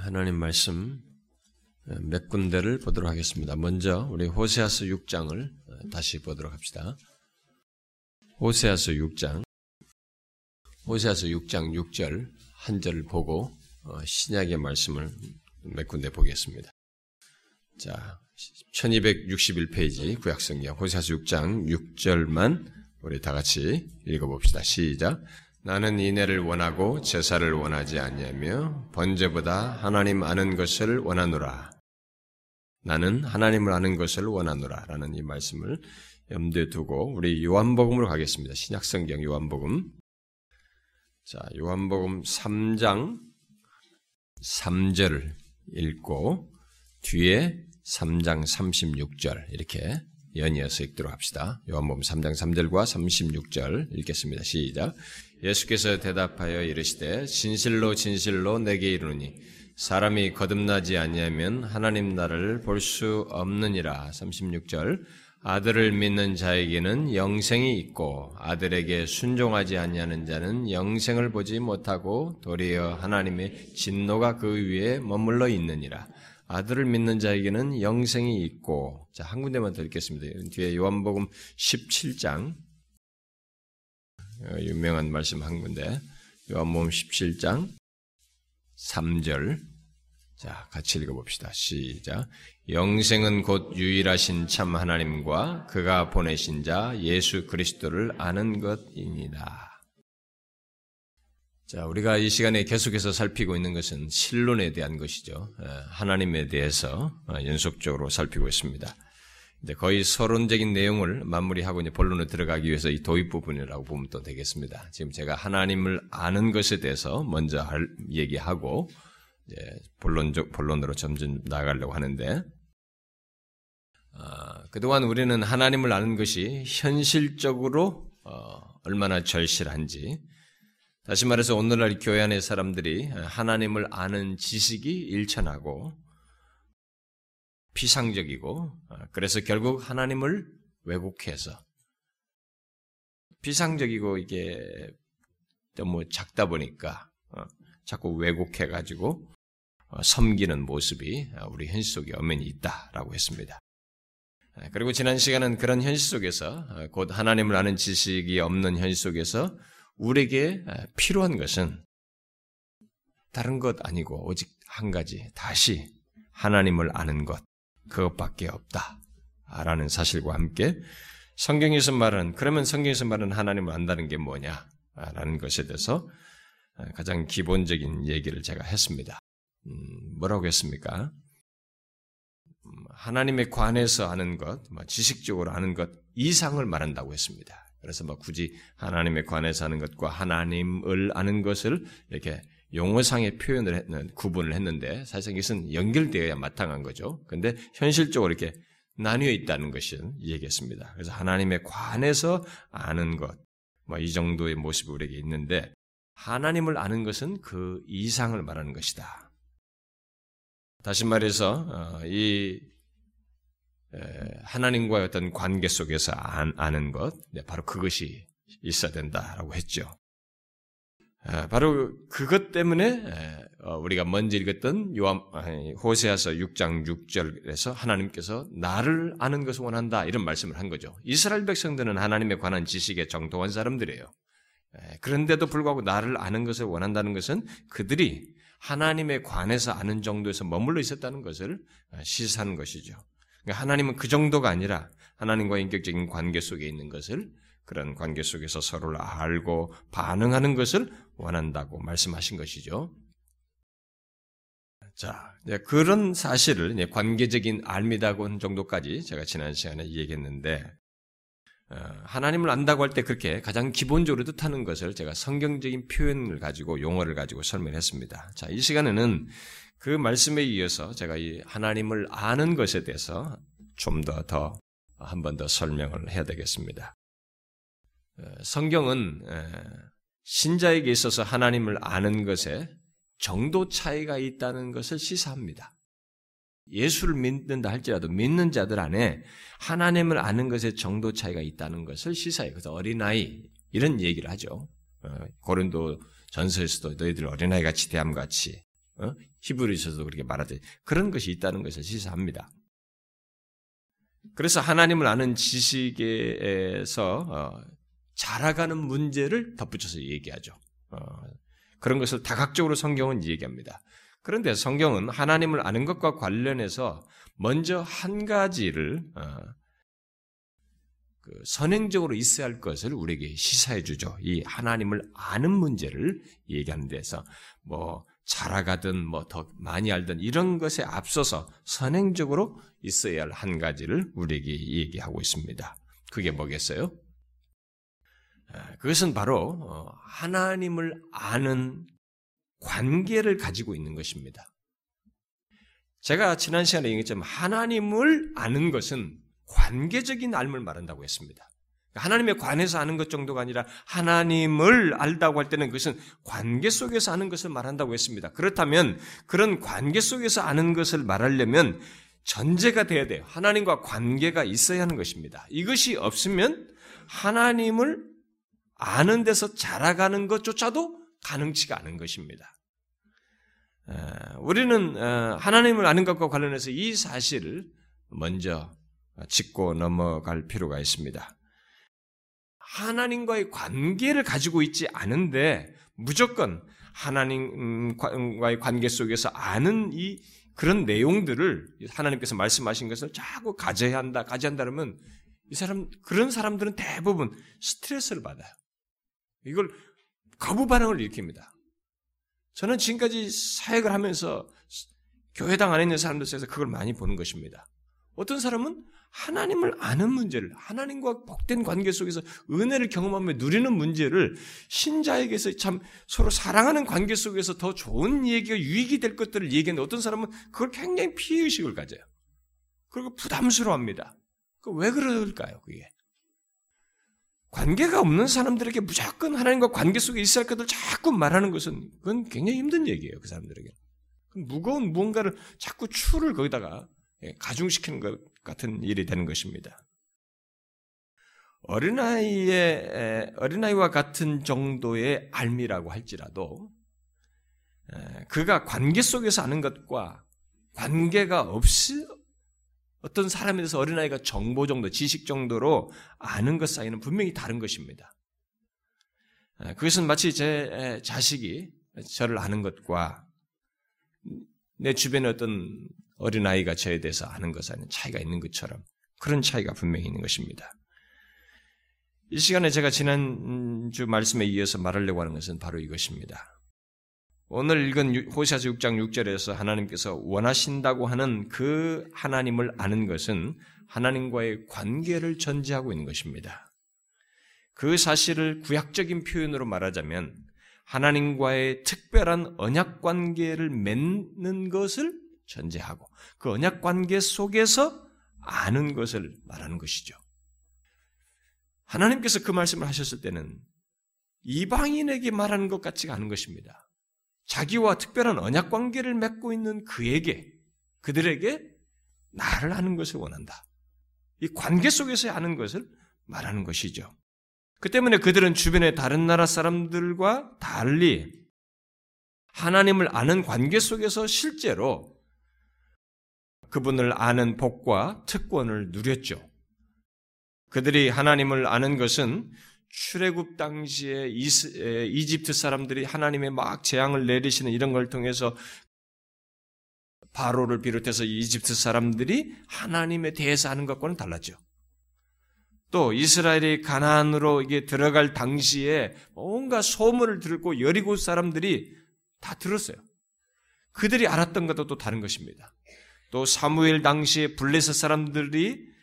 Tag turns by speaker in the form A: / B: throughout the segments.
A: 하나님 말씀 몇 군데를 보도록 하겠습니다. 먼저 우리 호세아서 6장을 다시 보도록 합시다. 호세아서 6장 호세아서 6장 6절 한 절을 보고 어, 신약의 말씀을 몇 군데 보겠습니다. 자, 1261페이지 구약성경 호세아서 6장 6절만 우리 다 같이 읽어봅시다. 시작. 나는 인애를 원하고 제사를 원하지 아니하며 번제보다 하나님 아는 것을 원하노라. 나는 하나님을 아는 것을 원하노라라는 이 말씀을 염두에 두고 우리 요한복음으로 가겠습니다. 신약성경 요한복음. 자, 요한복음 3장 3절을 읽고 뒤에 3장 36절 이렇게 연이어서 읽도록 합시다. 요한복음 3장 3절과 36절 읽겠습니다. 시작. 예수께서 대답하여 이르시되 진실로 진실로 내게 이르노니 사람이 거듭나지 아니하면 하나님 나라를 볼 수 없느니라. 36절 아들을 믿는 자에게는 영생이 있고 아들에게 순종하지 아니하는 자는 영생을 보지 못하고 도리어 하나님의 진노가 그 위에 머물러 있느니라. 아들을 믿는 자에게는 영생이 있고 자, 한 군데만 더 읽겠습니다. 뒤에 요한복음 17장 어, 유명한 말씀 한 군데 요한복음 17장 3절 자 같이 읽어봅시다. 시작 영생은 곧 유일하신 참 하나님과 그가 보내신 자 예수 그리스도를 아는 것입니다. 자, 우리가 이 시간에 계속해서 살피고 있는 것은 신론에 대한 것이죠. 예, 하나님에 대해서 어, 연속적으로 살피고 있습니다. 거의 서론적인 내용을 마무리하고 이제 본론에 들어가기 위해서 이 도입 부분이라고 보면 또 되겠습니다. 지금 제가 하나님을 아는 것에 대해서 먼저 할, 얘기하고 본론적 본론으로 점점 나가려고 하는데 어, 그동안 우리는 하나님을 아는 것이 현실적으로 어, 얼마나 절실한지 다시 말해서 오늘날 교회 안의 사람들이 하나님을 아는 지식이 일천하고 피상적이고 어, 그래서 결국 하나님을 왜곡해서 피상적이고 이게 너무 작다 보니까 어, 자꾸 왜곡해 가지고 어, 섬기는 모습이 우리 현실 속에 엄연히 있다라고 했습니다. 그리고 지난 시간은 그런 현실 속에서 곧 하나님을 아는 지식이 없는 현실 속에서 우리에게 필요한 것은 다른 것 아니고 오직 한 가지 다시 하나님을 아는 것 그것밖에 없다. 라는 사실과 함께 성경에서 말하는 그러면 성경에서 말하는 하나님을 안다는 게 뭐냐? 라는 것에 대해서 가장 기본적인 얘기를 제가 했습니다. 음, 뭐라고 했습니까? 음, 하나님에 관해서 아는 것, 뭐 지식적으로 아는 것 이상을 말한다고 했습니다. 그래서 뭐 굳이 하나님에 관해서 아는 것과 하나님을 아는 것을 이렇게 용어상의 표현을 했는 구분을 했는데 사실상 이것은 연결되어야 마땅한 거죠. 근데 현실적으로 이렇게 나뉘어 있다는 것을 얘기했습니다. 그래서 하나님에 관해서 아는 것, 뭐 이 정도의 모습이 우리에게 있는데 하나님을 아는 것은 그 이상을 말하는 것이다. 다시 말해서 어, 이 하나님과의 어떤 관계 속에서 아는 것, 네, 바로 그것이 있어야 된다라고 했죠. 바로 그것 때문에 어, 우리가 먼저 읽었던 요한 호세아서 6장 6절에서 하나님께서 나를 아는 것을 원한다 이런 말씀을 한 거죠. 이스라엘 백성들은 하나님에 관한 지식에 정통한 사람들이에요. 그런데도 불구하고 나를 아는 것을 원한다는 것은 그들이 하나님에 관해서 아는 정도에서 머물러 있었다는 것을 어, 시사하는 것이죠. 그러니까 하나님은 그 정도가 아니라 하나님과 인격적인 관계 속에 있는 것을 그런 관계 속에서 서로를 알고 반응하는 것을 원한다고 말씀하신 것이죠. 자, 그런 사실을 관계적인 알미다곤 정도까지 제가 지난 시간에 얘기했는데, 어, 하나님을 안다고 할 때 그렇게 가장 기본적으로 뜻하는 것을 제가 성경적인 표현을 가지고 용어를 가지고 설명했습니다. 자, 이 시간에는 그 말씀에 이어서 제가 이 하나님을 아는 것에 대해서 좀 더 더 한 번 더 설명을 해야 되겠습니다. 성경은 신자에게 있어서 하나님을 아는 것에 정도 차이가 있다는 것을 시사합니다. 예수를 믿는다 할지라도 믿는 자들 안에 하나님을 아는 것에 정도 차이가 있다는 것을 시사해요. 그래서 어린아이 이런 얘기를 하죠. 어, 고린도 전서에서도 너희들 어린아이 같이 대함 같이 어? 히브리서도 그렇게 말하듯 그런 것이 있다는 것을 시사합니다. 그래서 하나님을 아는 지식에서 어, 자라가는 문제를 덧붙여서 얘기하죠. 어, 그런 것을 다각적으로 성경은 얘기합니다. 그런데 성경은 하나님을 아는 것과 관련해서 먼저 한 가지를 어, 그 선행적으로 있어야 할 것을 우리에게 시사해 주죠. 이 하나님을 아는 문제를 얘기하는 데서 뭐 자라가든 뭐 더 많이 알든 이런 것에 앞서서 선행적으로 있어야 할 한 가지를 우리에게 얘기하고 있습니다. 그게 뭐겠어요? 그것은 바로 어, 하나님을 아는 관계를 가지고 있는 것입니다. 제가 지난 시간에 얘기했지만 하나님을 아는 것은 관계적인 알을 말한다고 했습니다. 하나님에 관해서 아는 것 정도가 아니라 하나님을 알다고 할 때는 그것은 관계 속에서 아는 것을 말한다고 했습니다. 그렇다면 그런 관계 속에서 아는 것을 말하려면 전제가 돼야 돼요. 하나님과 관계가 있어야 하는 것입니다. 이것이 없으면 하나님을 아는 데서 자라가는 것조차도 가능치가 않은 것입니다. 우리는 어, 하나님을 아는 것과 관련해서 이 사실을 먼저 짚고 넘어갈 필요가 있습니다. 하나님과의 관계를 가지고 있지 않은데 무조건 하나님과의 관계 속에서 아는 이 그런 내용들을 하나님께서 말씀하신 것을 자꾸 가져야 한다, 가져야 한다 그러면 이 사람, 그런 사람들은 대부분 스트레스를 받아요. 이걸 거부 반응을 일으킵니다. 저는 지금까지 사역을 하면서 교회당 안에 있는 사람들 사이에서 그걸 많이 보는 것입니다. 어떤 사람은 하나님을 아는 문제를 하나님과 복된 관계 속에서 은혜를 경험하며 누리는 문제를 신자에게서 참 서로 사랑하는 관계 속에서 더 좋은 얘기가 유익이 될 것들을 얘기하는데 어떤 사람은 그걸 굉장히 피의식을 가져요. 그리고 부담스러워합니다. 그 왜 그럴까요? 그게 관계가 없는 사람들에게 무조건 하나님과 관계 속에 있어야 할 것을 자꾸 말하는 것은 그건 굉장히 힘든 얘기예요. 그 사람들에게 무거운 무언가를 자꾸 추를 거기다가 예, 가중시키는 것 같은 일이 되는 것입니다. 어린아이의, 어린아이와 같은 정도의 알미라고 할지라도, 그가 관계 속에서 아는 것과 관계가 없이 어떤 사람에 대해서 어린아이가 정보 정도, 지식 정도로 아는 것 사이는 분명히 다른 것입니다. 그것은 마치 제 자식이 저를 아는 것과 내 주변에 어떤 어린아이가 저에 대해서 아는 것에는 차이가 있는 것처럼 그런 차이가 분명히 있는 것입니다. 이 시간에 제가 지난주 말씀에 이어서 말하려고 하는 것은 바로 이것입니다. 오늘 읽은 호세아서 6장 6절에서 하나님께서 원하신다고 하는 그 하나님을 아는 것은 하나님과의 관계를 전제하고 있는 것입니다. 그 사실을 구약적인 표현으로 말하자면 하나님과의 특별한 언약 관계를 맺는 것을 전제하고 그 언약 관계 속에서 아는 것을 말하는 것이죠. 하나님께서 그 말씀을 하셨을 때는 이방인에게 말하는 것 같지가 않은 것입니다. 자기와 특별한 언약 관계를 맺고 있는 그에게 그들에게 나를 아는 것을 원한다. 이 관계 속에서 아는 것을 말하는 것이죠. 그 때문에 그들은 주변의 다른 나라 사람들과 달리 하나님을 아는 관계 속에서 실제로 그분을 아는 복과 특권을 누렸죠. 그들이 하나님을 아는 것은 출애굽 당시에 이집트 사람들이 하나님의 막 재앙을 내리시는 이런 걸 통해서 바로를 비롯해서 이집트 사람들이 하나님에 대해서 아는 것과는 달랐죠. 또 이스라엘이 가나안으로 이게 들어갈 당시에 뭔가 소문을 들고 여리고 사람들이 다 들었어요. 그들이 알았던 것도 또 다른 것입니다. 또 사무엘 당시에 블레셋 사람들이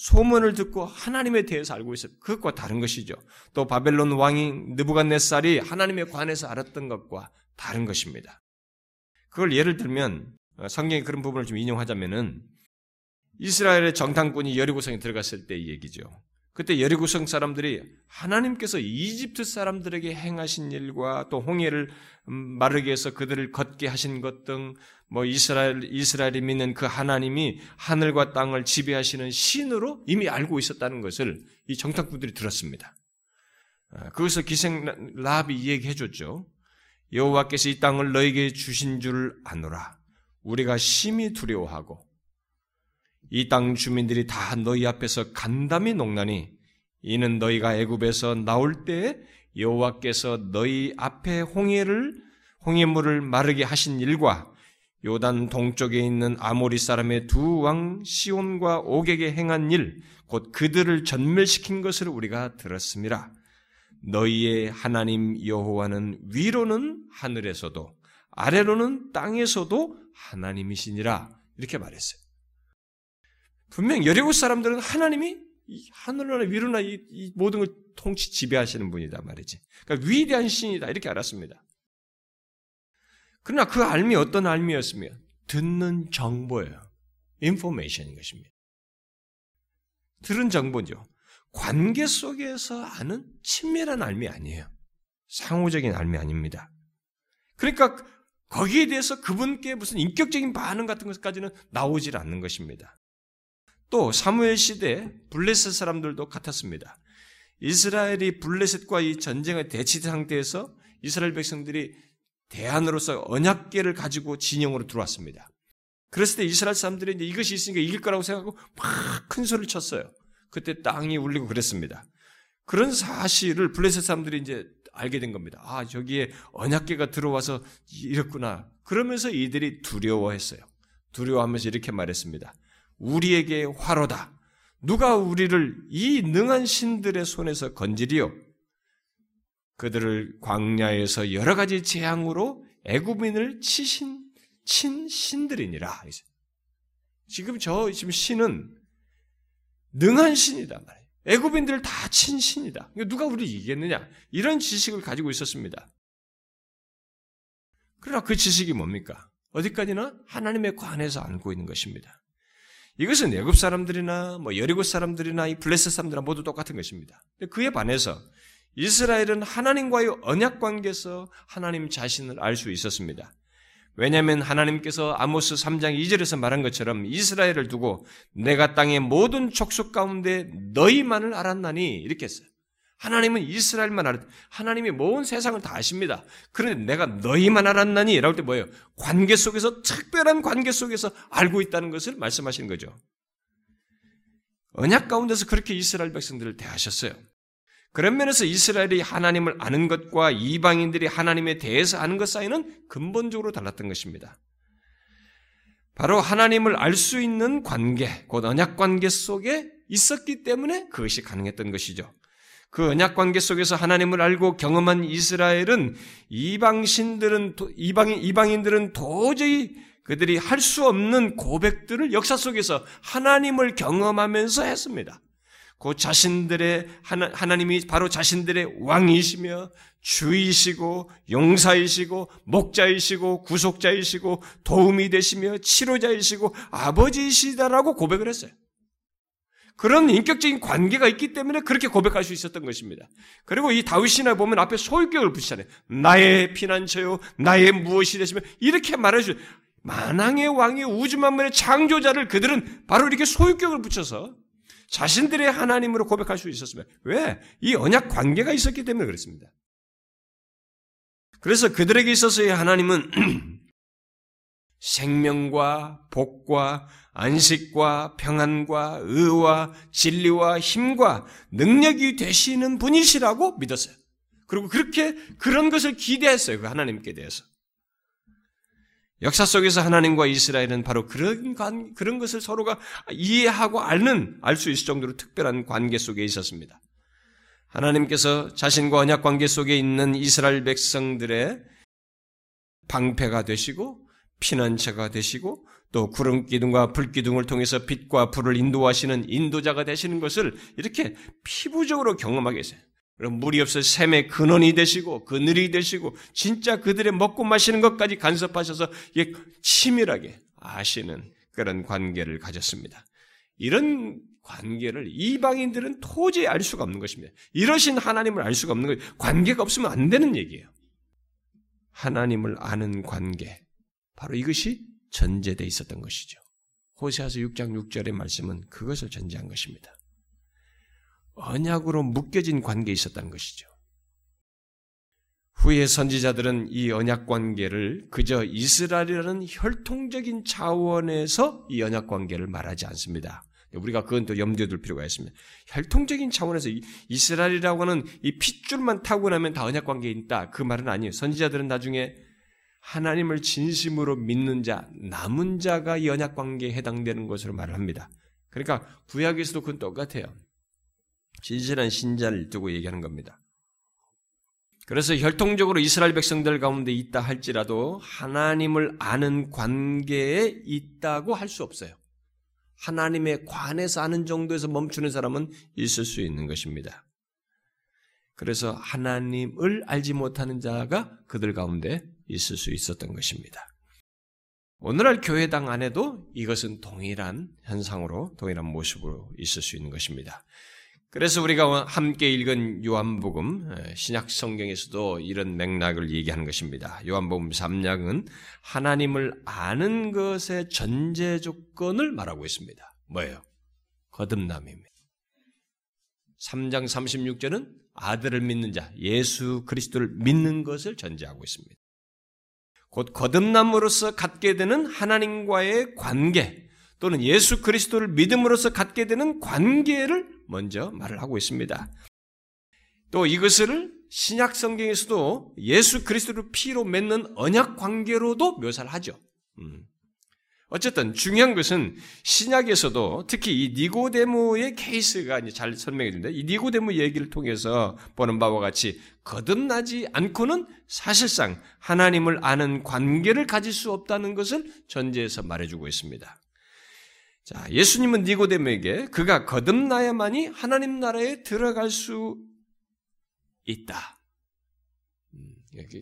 A: 소문을 듣고 하나님에 대해서 알고 있어요. 그것과 다른 것이죠. 또 바벨론 왕인 느부갓네살이 하나님에 관해서 알았던 것과 다른 것입니다. 그걸 예를 들면 어, 성경의 그런 부분을 좀 인용하자면은 이스라엘의 정탐꾼이 여리고성에 들어갔을 때 얘기죠. 그때 여리고성 사람들이 하나님께서 이집트 사람들에게 행하신 일과 또 홍해를 음, 마르게 해서 그들을 걷게 하신 것 등 뭐 이스라엘 이스라엘이 믿는 그 하나님이 하늘과 땅을 지배하시는 신으로 이미 알고 있었다는 것을 이 정탐꾼들이 들었습니다. 아, 그것을 기생 라합이 얘기해 줬죠. 여호와께서 이 땅을 너에게 주신 줄 아노라. 우리가 심히 두려워하고 이 땅 주민들이 다 너희 앞에서 간담이 농나니 이는 너희가 애굽에서 나올 때 여호와께서 너희 앞에 홍해를 홍해물을 마르게 하신 일과 요단 동쪽에 있는 아모리 사람의 두 왕 시온과 옥에게 행한 일, 곧 그들을 전멸시킨 것을 우리가 들었습니다. 너희의 하나님 여호와는 위로는 하늘에서도 아래로는 땅에서도 하나님이시니라 이렇게 말했어요. 분명 여리고 사람들은 하나님이 하늘로나 위로나 이, 이 모든 걸 통치 지배하시는 분이다 말이지. 그러니까 위대한 신이다 이렇게 알았습니다. 그러나 그 알미 어떤 알미였으며 듣는 정보예요. 인포메이션인 것입니다. 들은 정보죠. 관계 속에서 아는 친밀한 알미 아니에요. 상호적인 알미 아닙니다. 그러니까 거기에 대해서 그분께 무슨 인격적인 반응 같은 것까지는 나오질 않는 것입니다. 또 사무엘 시대 블레셋 사람들도 같았습니다. 이스라엘이 블레셋과 이 전쟁의 대치 상태에서 이스라엘 백성들이 대안으로서 언약계를 가지고 진영으로 들어왔습니다. 그랬을 때 이스라엘 사람들이 이제 이것이 있으니까 이길 거라고 생각하고 막 큰 소리를 쳤어요. 그때 땅이 울리고 그랬습니다. 그런 사실을 블레셋 사람들이 이제 알게 된 겁니다. 아, 저기에 언약계가 들어와서 이랬구나. 그러면서 이들이 두려워했어요. 두려워하면서 이렇게 말했습니다. 우리에게 화로다. 누가 우리를 이 능한 신들의 손에서 건지리요? 그들을 광야에서 여러 가지 재앙으로 애굽인을 치신 친 신들이니라. 지금 저 지금 신은 능한 신이다 말이에요. 애굽인들을 다 친 신이다. 누가 우리 이기겠느냐? 이런 지식을 가지고 있었습니다. 그러나 그 지식이 뭡니까? 어디까지나 하나님에 관해서 알고 있는 것입니다. 이것은 애굽 사람들이나 뭐 여리고 사람들이나 이 블레셋 사람들이나 모두 똑같은 것입니다. 그에 반해서 이스라엘은 하나님과의 언약 관계에서 하나님 자신을 알 수 있었습니다. 왜냐하면 하나님께서 아모스 3장 2절에서 말한 것처럼 이스라엘을 두고 내가 땅의 모든 족속 가운데 너희만을 알았나니 이렇게 했어요. 하나님은 이스라엘만 알았, 하나님이 모든 세상을 다 아십니다. 그런데 내가 너희만 알았나니? 라고 때 뭐예요? 관계 속에서, 특별한 관계 속에서 알고 있다는 것을 말씀하시는 거죠. 언약 가운데서 그렇게 이스라엘 백성들을 대하셨어요. 그런 면에서 이스라엘이 하나님을 아는 것과 이방인들이 하나님에 대해서 아는 것 사이는 근본적으로 달랐던 것입니다. 바로 하나님을 알 수 있는 관계, 곧 언약 관계 속에 있었기 때문에 그것이 가능했던 것이죠. 그 언약 관계 속에서 하나님을 알고 경험한 이스라엘은 이방신들은 이방인 이방인들은 도저히 그들이 할 수 없는 고백들을 역사 속에서 하나님을 경험하면서 했습니다. 그 자신들의 하나, 하나님이 바로 자신들의 왕이시며 주이시고 용사이시고 목자이시고 구속자이시고 도움이 되시며 치료자이시고 아버지이시다라고 고백을 했어요. 그런 인격적인 관계가 있기 때문에 그렇게 고백할 수 있었던 것입니다. 그리고 이 다윗이나 보면 앞에 소유격을 붙이잖아요. 나의 피난처요, 나의 무엇이 되시면 이렇게 말해주 만왕의 왕의 우주 만물의 창조자를 그들은 바로 이렇게 소유격을 붙여서 자신들의 하나님으로 고백할 수 있었습니다. 왜? 이 언약 관계가 있었기 때문에 그렇습니다. 그래서 그들에게 있어서의 하나님은 생명과 복과 안식과 평안과 의와 진리와 힘과 능력이 되시는 분이시라고 믿었어요. 그리고 그렇게 그런 것을 기대했어요. 그 하나님께 대해서. 역사 속에서 하나님과 이스라엘은 바로 그런 관, 그런 것을 서로가 이해하고 알는 알 수 있을 정도로 특별한 관계 속에 있었습니다. 하나님께서 자신과 언약 관계 속에 있는 이스라엘 백성들의 방패가 되시고 피난처가 되시고 또 구름 기둥과 불 기둥을 통해서 빛과 불을 인도하시는 인도자가 되시는 것을 이렇게 피부적으로 경험하게 했어요. 그럼 물이 없어 샘의 근원이 되시고 그늘이 되시고 진짜 그들의 먹고 마시는 것까지 간섭하셔서 치밀하게 아시는 그런 관계를 가졌습니다. 이런 관계를 이방인들은 도저히 알 수가 없는 것입니다. 이러신 하나님을 알 수가 없는 거예요. 관계가 없으면 안 되는 얘기예요. 하나님을 아는 관계. 바로 이것이 전제되어 있었던 것이죠. 호세아서 6장 6절의 말씀은 그것을 전제한 것입니다. 언약으로 묶여진 관계에 있었다는 것이죠. 후의 선지자들은 이 언약 관계를 그저 이스라엘이라는 혈통적인 차원에서 이 언약 관계를 말하지 않습니다. 우리가 그건 또 염두에 둘 필요가 있습니다. 혈통적인 차원에서 이스라엘이라고 하는 이 핏줄만 타고 나면 다 언약 관계에 있다. 그 말은 아니에요. 선지자들은 나중에 하나님을 진심으로 믿는 자, 남은 자가 이 언약 관계에 해당되는 것으로 말을 합니다. 그러니까 구약에서도 그건 똑같아요. 진실한 신자를 두고 얘기하는 겁니다. 그래서 혈통적으로 이스라엘 백성들 가운데 있다 할지라도 하나님을 아는 관계에 있다고 할 수 없어요. 하나님의 관에서 아는 정도에서 멈추는 사람은 있을 수 있는 것입니다. 그래서 하나님을 알지 못하는 자가 그들 가운데 있을 수 있었던 것입니다. 오늘날 교회당 안에도 이것은 동일한 현상으로, 동일한 모습으로 있을 수 있는 것입니다. 그래서 우리가 함께 읽은 요한복음 신약 성경에서도 이런 맥락을 얘기하는 것입니다. 요한복음 3장은 하나님을 아는 것의 전제 조건을 말하고 있습니다. 뭐예요? 거듭남입니다. 3장 36절은 아들을 믿는 자, 예수 그리스도를 믿는 것을 전제하고 있습니다. 곧 거듭남으로서 갖게 되는 하나님과의 관계, 또는 예수 그리스도를 믿음으로써 갖게 되는 관계를 먼저 말을 하고 있습니다. 또 이것을 신약 성경에서도 예수 그리스도를 피로 맺는 언약 관계로도 묘사를 하죠. 음. 어쨌든 중요한 것은 신약에서도 특히 이 니고데모의 케이스가 이제 잘 설명해 주는데 이 니고데모 얘기를 통해서 보는 바와 같이 거듭나지 않고는 사실상 하나님을 아는 관계를 가질 수 없다는 것을 전제해서 말해주고 있습니다. 자, 예수님은 니고데모에게 그가 거듭나야만이 하나님 나라에 들어갈 수 있다. 음,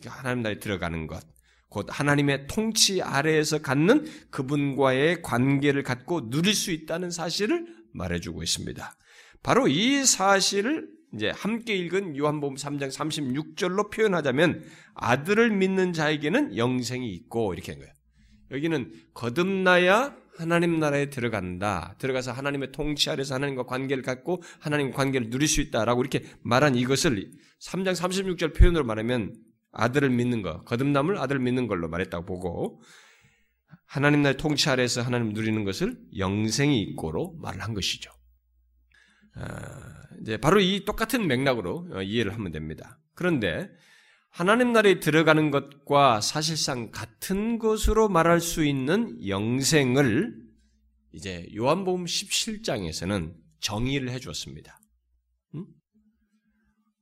A: 하나님 나라에 들어가는 것. 곧 하나님의 통치 아래에서 갖는 그분과의 관계를 갖고 누릴 수 있다는 사실을 말해주고 있습니다. 바로 이 사실을 이제 함께 읽은 요한복음 3장 36절로 표현하자면 아들을 믿는 자에게는 영생이 있고 이렇게 한 거예요. 여기는 거듭나야 하나님 나라에 들어간다. 들어가서 하나님의 통치 아래서 하나님과 관계를 갖고 하나님 관계를 누릴 수 있다라고 이렇게 말한 이것을 3장 36절 표현으로 말하면 아들을 믿는 것, 거듭남을 아들을 믿는 걸로 말했다고 보고 하나님 나라의 통치 아래서 하나님 누리는 것을 영생이 있고로 말을 한 것이죠. 아, 이제 바로 이 똑같은 맥락으로 어, 이해를 하면 됩니다. 그런데 하나님 나라에 들어가는 것과 사실상 같은 것으로 말할 수 있는 영생을 이제 요한복음 17장에서는 정의를 해 주었습니다. 음?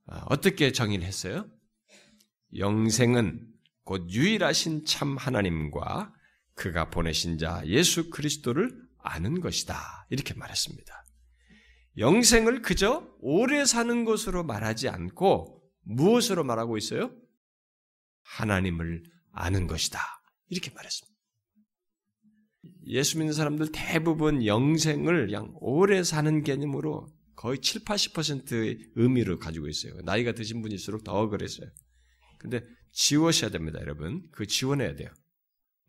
A: 아, 어떻게 정의를 했어요? 영생은 곧 유일하신 참 하나님과 그가 보내신 자 예수 그리스도를 아는 것이다. 이렇게 말했습니다. 영생을 그저 오래 사는 것으로 말하지 않고 무엇으로 말하고 있어요? 하나님을 아는 것이다. 이렇게 말했습니다. 예수 믿는 사람들 대부분 영생을 그냥 오래 사는 개념으로 거의 7, 80%의 의미를 가지고 있어요. 나이가 드신 분일수록 더 그랬어요. 근데 지워셔야 됩니다, 여러분. 그 지원해야 돼요.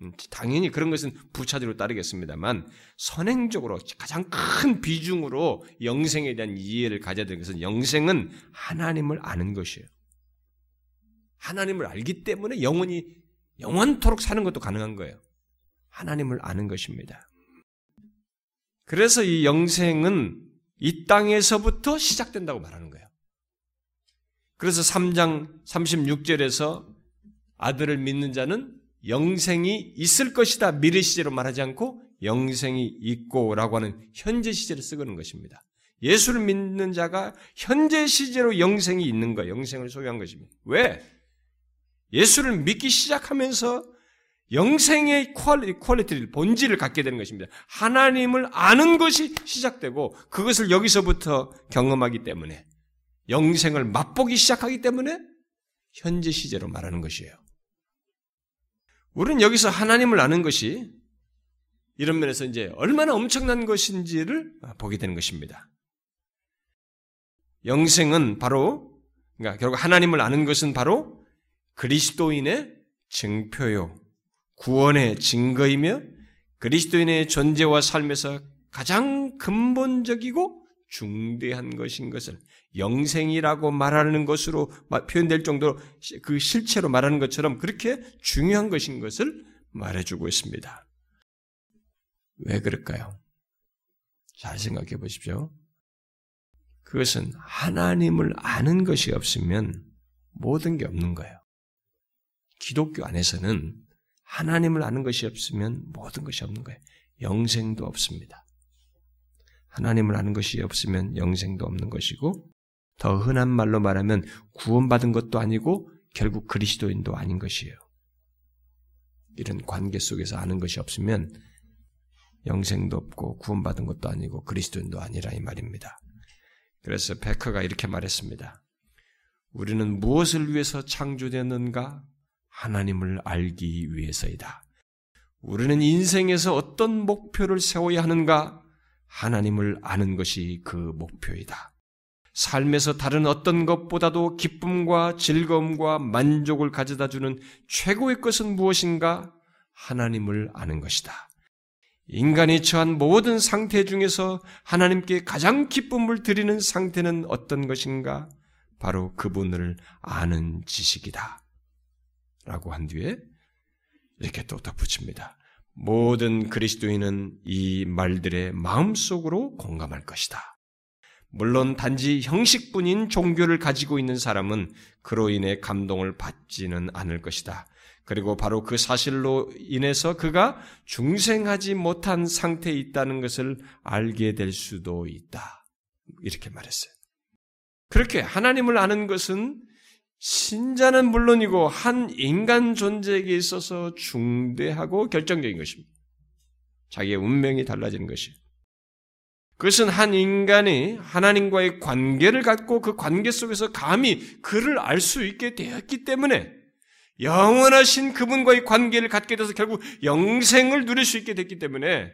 A: 음, 당연히 그런 것은 부차적으로 따르겠습니다만 선행적으로 가장 큰 비중으로 영생에 대한 이해를 가져야 되는 것은 영생은 하나님을 아는 것이에요. 하나님을 알기 때문에 영원히 영원토록 사는 것도 가능한 거예요. 하나님을 아는 것입니다. 그래서 이 영생은 이 땅에서부터 시작된다고 말하는 거예요. 그래서 3장 36절에서 아들을 믿는 자는 영생이 있을 것이다. 미래 시제로 말하지 않고 영생이 있고라고 하는 현재 시제를 쓰고는 것입니다. 예수를 믿는 자가 현재 시제로 영생이 있는 거예요. 영생을 소유한 것입니다. 왜? 예수를 믿기 시작하면서 영생의 quality, quality를, 본질을 갖게 되는 것입니다. 하나님을 아는 것이 시작되고 그것을 여기서부터 경험하기 때문에 영생을 맛보기 시작하기 때문에 현재 시제로 말하는 것이에요. 우리는 여기서 하나님을 아는 것이 이런 면에서 이제 얼마나 엄청난 것인지를 보게 되는 것입니다. 영생은 바로, 그러니까 결국 하나님을 아는 것은 바로 그리스도인의 증표요, 구원의 증거이며 그리스도인의 존재와 삶에서 가장 근본적이고 중대한 것인 것을 영생이라고 말하는 것으로 표현될 정도로 그 실체로 말하는 것처럼 그렇게 중요한 것인 것을 말해주고 있습니다. 왜 그럴까요? 잘 생각해 보십시오. 그것은 하나님을 아는 것이 없으면 모든 게 없는 거예요. 기독교 안에서는 하나님을 아는 것이 없으면 모든 것이 없는 거예요. 영생도 없습니다. 하나님을 아는 것이 없으면 영생도 없는 것이고 더 흔한 말로 말하면 구원받은 것도 아니고 결국 그리스도인도 아닌 것이에요. 이런 관계 속에서 아는 것이 없으면 영생도 없고 구원받은 것도 아니고 그리스도인도 아니라 이 말입니다. 그래서 베커가 이렇게 말했습니다. 우리는 무엇을 위해서 창조되었는가? 하나님을 알기 위해서이다. 우리는 인생에서 어떤 목표를 세워야 하는가? 하나님을 아는 것이 그 목표이다. 삶에서 다른 어떤 것보다도 기쁨과 즐거움과 만족을 가져다 주는 최고의 것은 무엇인가? 하나님을 아는 것이다. 인간이 처한 모든 상태 중에서 하나님께 가장 기쁨을 드리는 상태는 어떤 것인가? 바로 그분을 아는 지식이다. 라고 한 뒤에 이렇게 또 덧붙입니다. 모든 그리스도인은 이 말들의 마음속으로 공감할 것이다. 물론 단지 형식뿐인 종교를 가지고 있는 사람은 그로 인해 감동을 받지는 않을 것이다. 그리고 바로 그 사실로 인해서 그가 중생하지 못한 상태에 있다는 것을 알게 될 수도 있다. 이렇게 말했어요. 그렇게 하나님을 아는 것은 신자는 물론이고 한 인간 존재에게 있어서 중대하고 결정적인 것입니다. 자기의 운명이 달라지는 것이. 그것은 한 인간이 하나님과의 관계를 갖고 그 관계 속에서 감히 그를 알 수 있게 되었기 때문에 영원하신 그분과의 관계를 갖게 돼서 결국 영생을 누릴 수 있게 됐기 때문에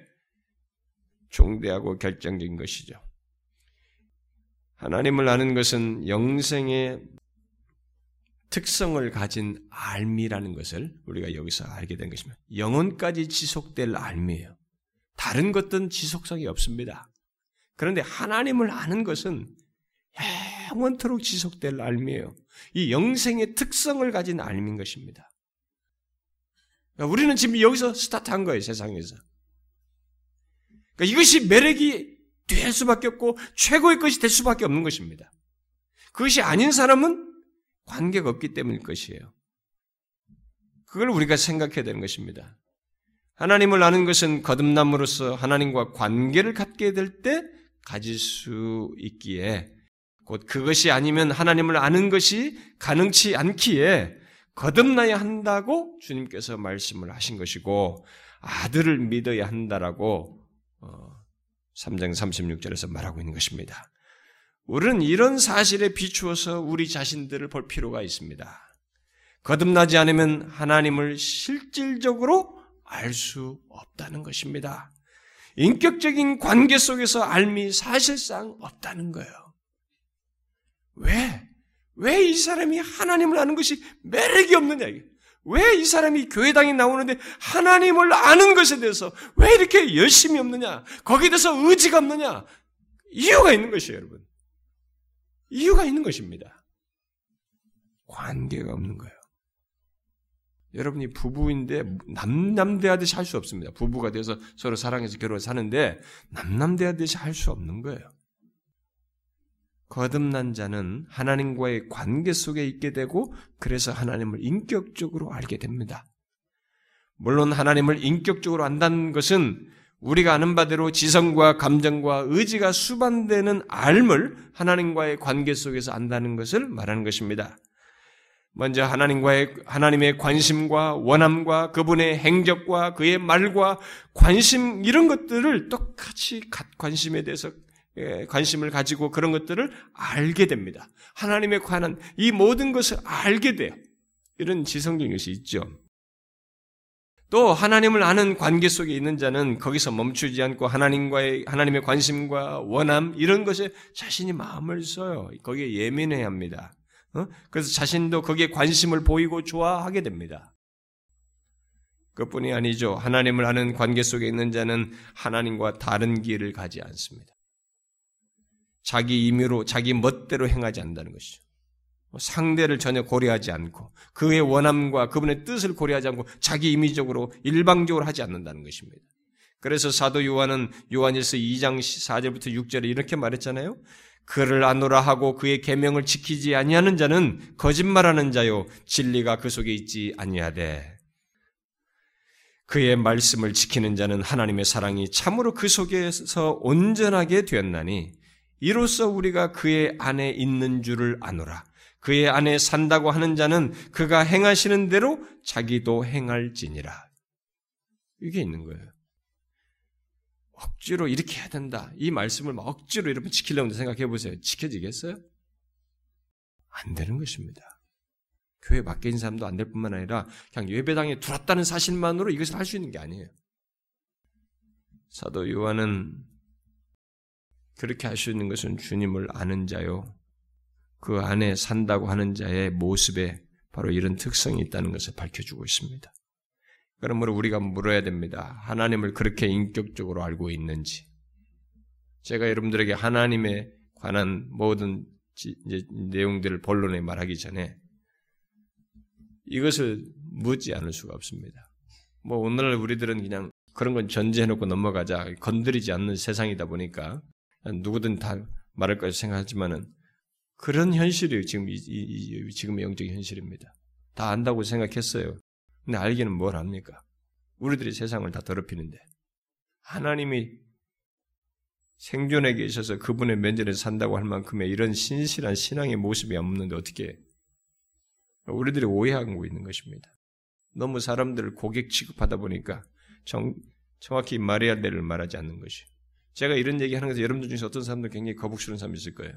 A: 중대하고 결정적인 것이죠. 하나님을 아는 것은 영생의 특성을 가진 알미라는 것을 우리가 여기서 알게 된 것입니다. 영혼까지 지속될 알미예요. 다른 것들은 지속성이 없습니다. 그런데 하나님을 아는 것은 영원토록 지속될 알미예요. 이 영생의 특성을 가진 알미인 것입니다. 그러니까 우리는 지금 여기서 스타트한 거예요, 세상에서. 그러니까 이것이 매력이 될 수밖에 없고 최고의 것이 될 수밖에 없는 것입니다. 그것이 아닌 사람은 관계가 없기 때문일 것이에요. 그걸 우리가 생각해야 되는 것입니다. 하나님을 아는 것은 거듭남으로써 하나님과 관계를 갖게 될 때 가질 수 있기에 곧 그것이 아니면 하나님을 아는 것이 가능치 않기에 거듭나야 한다고 주님께서 말씀을 하신 것이고 아들을 믿어야 한다라고 3장 어, 36절에서 말하고 있는 것입니다. 우리는 이런 사실에 비추어서 우리 자신들을 볼 필요가 있습니다. 거듭나지 않으면 하나님을 실질적으로 알 수 없다는 것입니다. 인격적인 관계 속에서 알미 사실상 없다는 거예요. 왜? 왜 이 사람이 하나님을 아는 것이 매력이 없느냐? 왜 이 사람이 교회당에 나오는데 하나님을 아는 것에 대해서 왜 이렇게 열심히 없느냐? 거기에 대해서 의지가 없느냐? 이유가 있는 것이에요, 여러분. 이유가 있는 것입니다. 관계가 없는 거예요. 여러분이 부부인데 남남대하듯이 할 수 없습니다. 부부가 돼서 서로 사랑해서 결혼 사는데 남남대하듯이 할 수 없는 거예요. 거듭난 자는 하나님과의 관계 속에 있게 되고 그래서 하나님을 인격적으로 알게 됩니다. 물론 하나님을 인격적으로 안다는 것은 우리가 아는 바대로 지성과 감정과 의지가 수반되는 알을 하나님과의 관계 속에서 안다는 것을 말하는 것입니다. 먼저 하나님과의 하나님의 관심과 원함과 그분의 행적과 그의 말과 관심 이런 것들을 똑같이 관심에 대해서 예, 관심을 가지고 그런 것들을 알게 됩니다. 하나님에 관한 이 모든 것을 알게 돼요. 이런 지성적인 것이 있죠. 또 하나님을 아는 관계 속에 있는 자는 거기서 멈추지 않고 하나님과의 하나님의 관심과 원함 이런 것에 자신이 마음을 써요. 거기에 예민해야 합니다. 어? 그래서 자신도 거기에 관심을 보이고 좋아하게 됩니다. 그뿐이 아니죠. 하나님을 아는 관계 속에 있는 자는 하나님과 다른 길을 가지 않습니다. 자기 임의로 자기 멋대로 행하지 않는다는 것이죠. 뭐 상대를 전혀 고려하지 않고 그의 원함과 그분의 뜻을 고려하지 않고 자기 임의적으로 일방적으로 하지 않는다는 것입니다. 그래서 사도 요한은 요한일서 2장 4절부터 6절에 이렇게 말했잖아요. 그를 안노라 하고 그의 계명을 지키지 아니하는 자는 거짓말하는 자요 진리가 그 속에 있지 아니하되 그의 말씀을 지키는 자는 하나님의 사랑이 참으로 그 속에서 온전하게 되었나니 이로써 우리가 그의 안에 있는 줄을 아노라. 그의 안에 산다고 하는 자는 그가 행하시는 대로 자기도 행할지니라. 이게 있는 거예요. 억지로 이렇게 해야 된다. 이 말씀을 막 억지로 여러분 지키려고 생각해 보세요. 지켜지겠어요? 안 되는 것입니다. 교회 밖에 있는 사람도 안 될 뿐만 아니라 그냥 예배당에 들어왔다는 사실만으로 이것을 할 수 있는 게 아니에요. 사도 요한은 그렇게 할 수 있는 것은 주님을 아는 자요. 그 안에 산다고 하는 자의 모습에 바로 이런 특성이 있다는 것을 밝혀주고 있습니다. 그러므로 우리가 물어야 됩니다. 하나님을 그렇게 인격적으로 알고 있는지. 제가 여러분들에게 하나님에 관한 모든 내용들을 본론에 말하기 전에 이것을 묻지 않을 수가 없습니다. 뭐 오늘날 우리들은 그냥 그런 건 전제해놓고 넘어가자 건드리지 않는 세상이다 보니까 누구든 다 말할 것을 생각하지만은 그런 현실이 지금 이, 이, 지금의 영적인 현실입니다. 다 안다고 생각했어요. 근데 알기는 뭘 합니까? 우리들이 세상을 다 더럽히는데 하나님이 생존에 계셔서 그분의 면전에 산다고 할 만큼의 이런 신실한 신앙의 모습이 없는데 어떻게 우리들이 오해하고 있는 것입니다. 너무 사람들을 고객 취급하다 보니까 정, 정확히 말해야 될 말하지 않는 것이. 제가 이런 얘기 하는 것에 여러분들 중에서 어떤 사람들 굉장히 거북스러운 사람이 있을 거예요.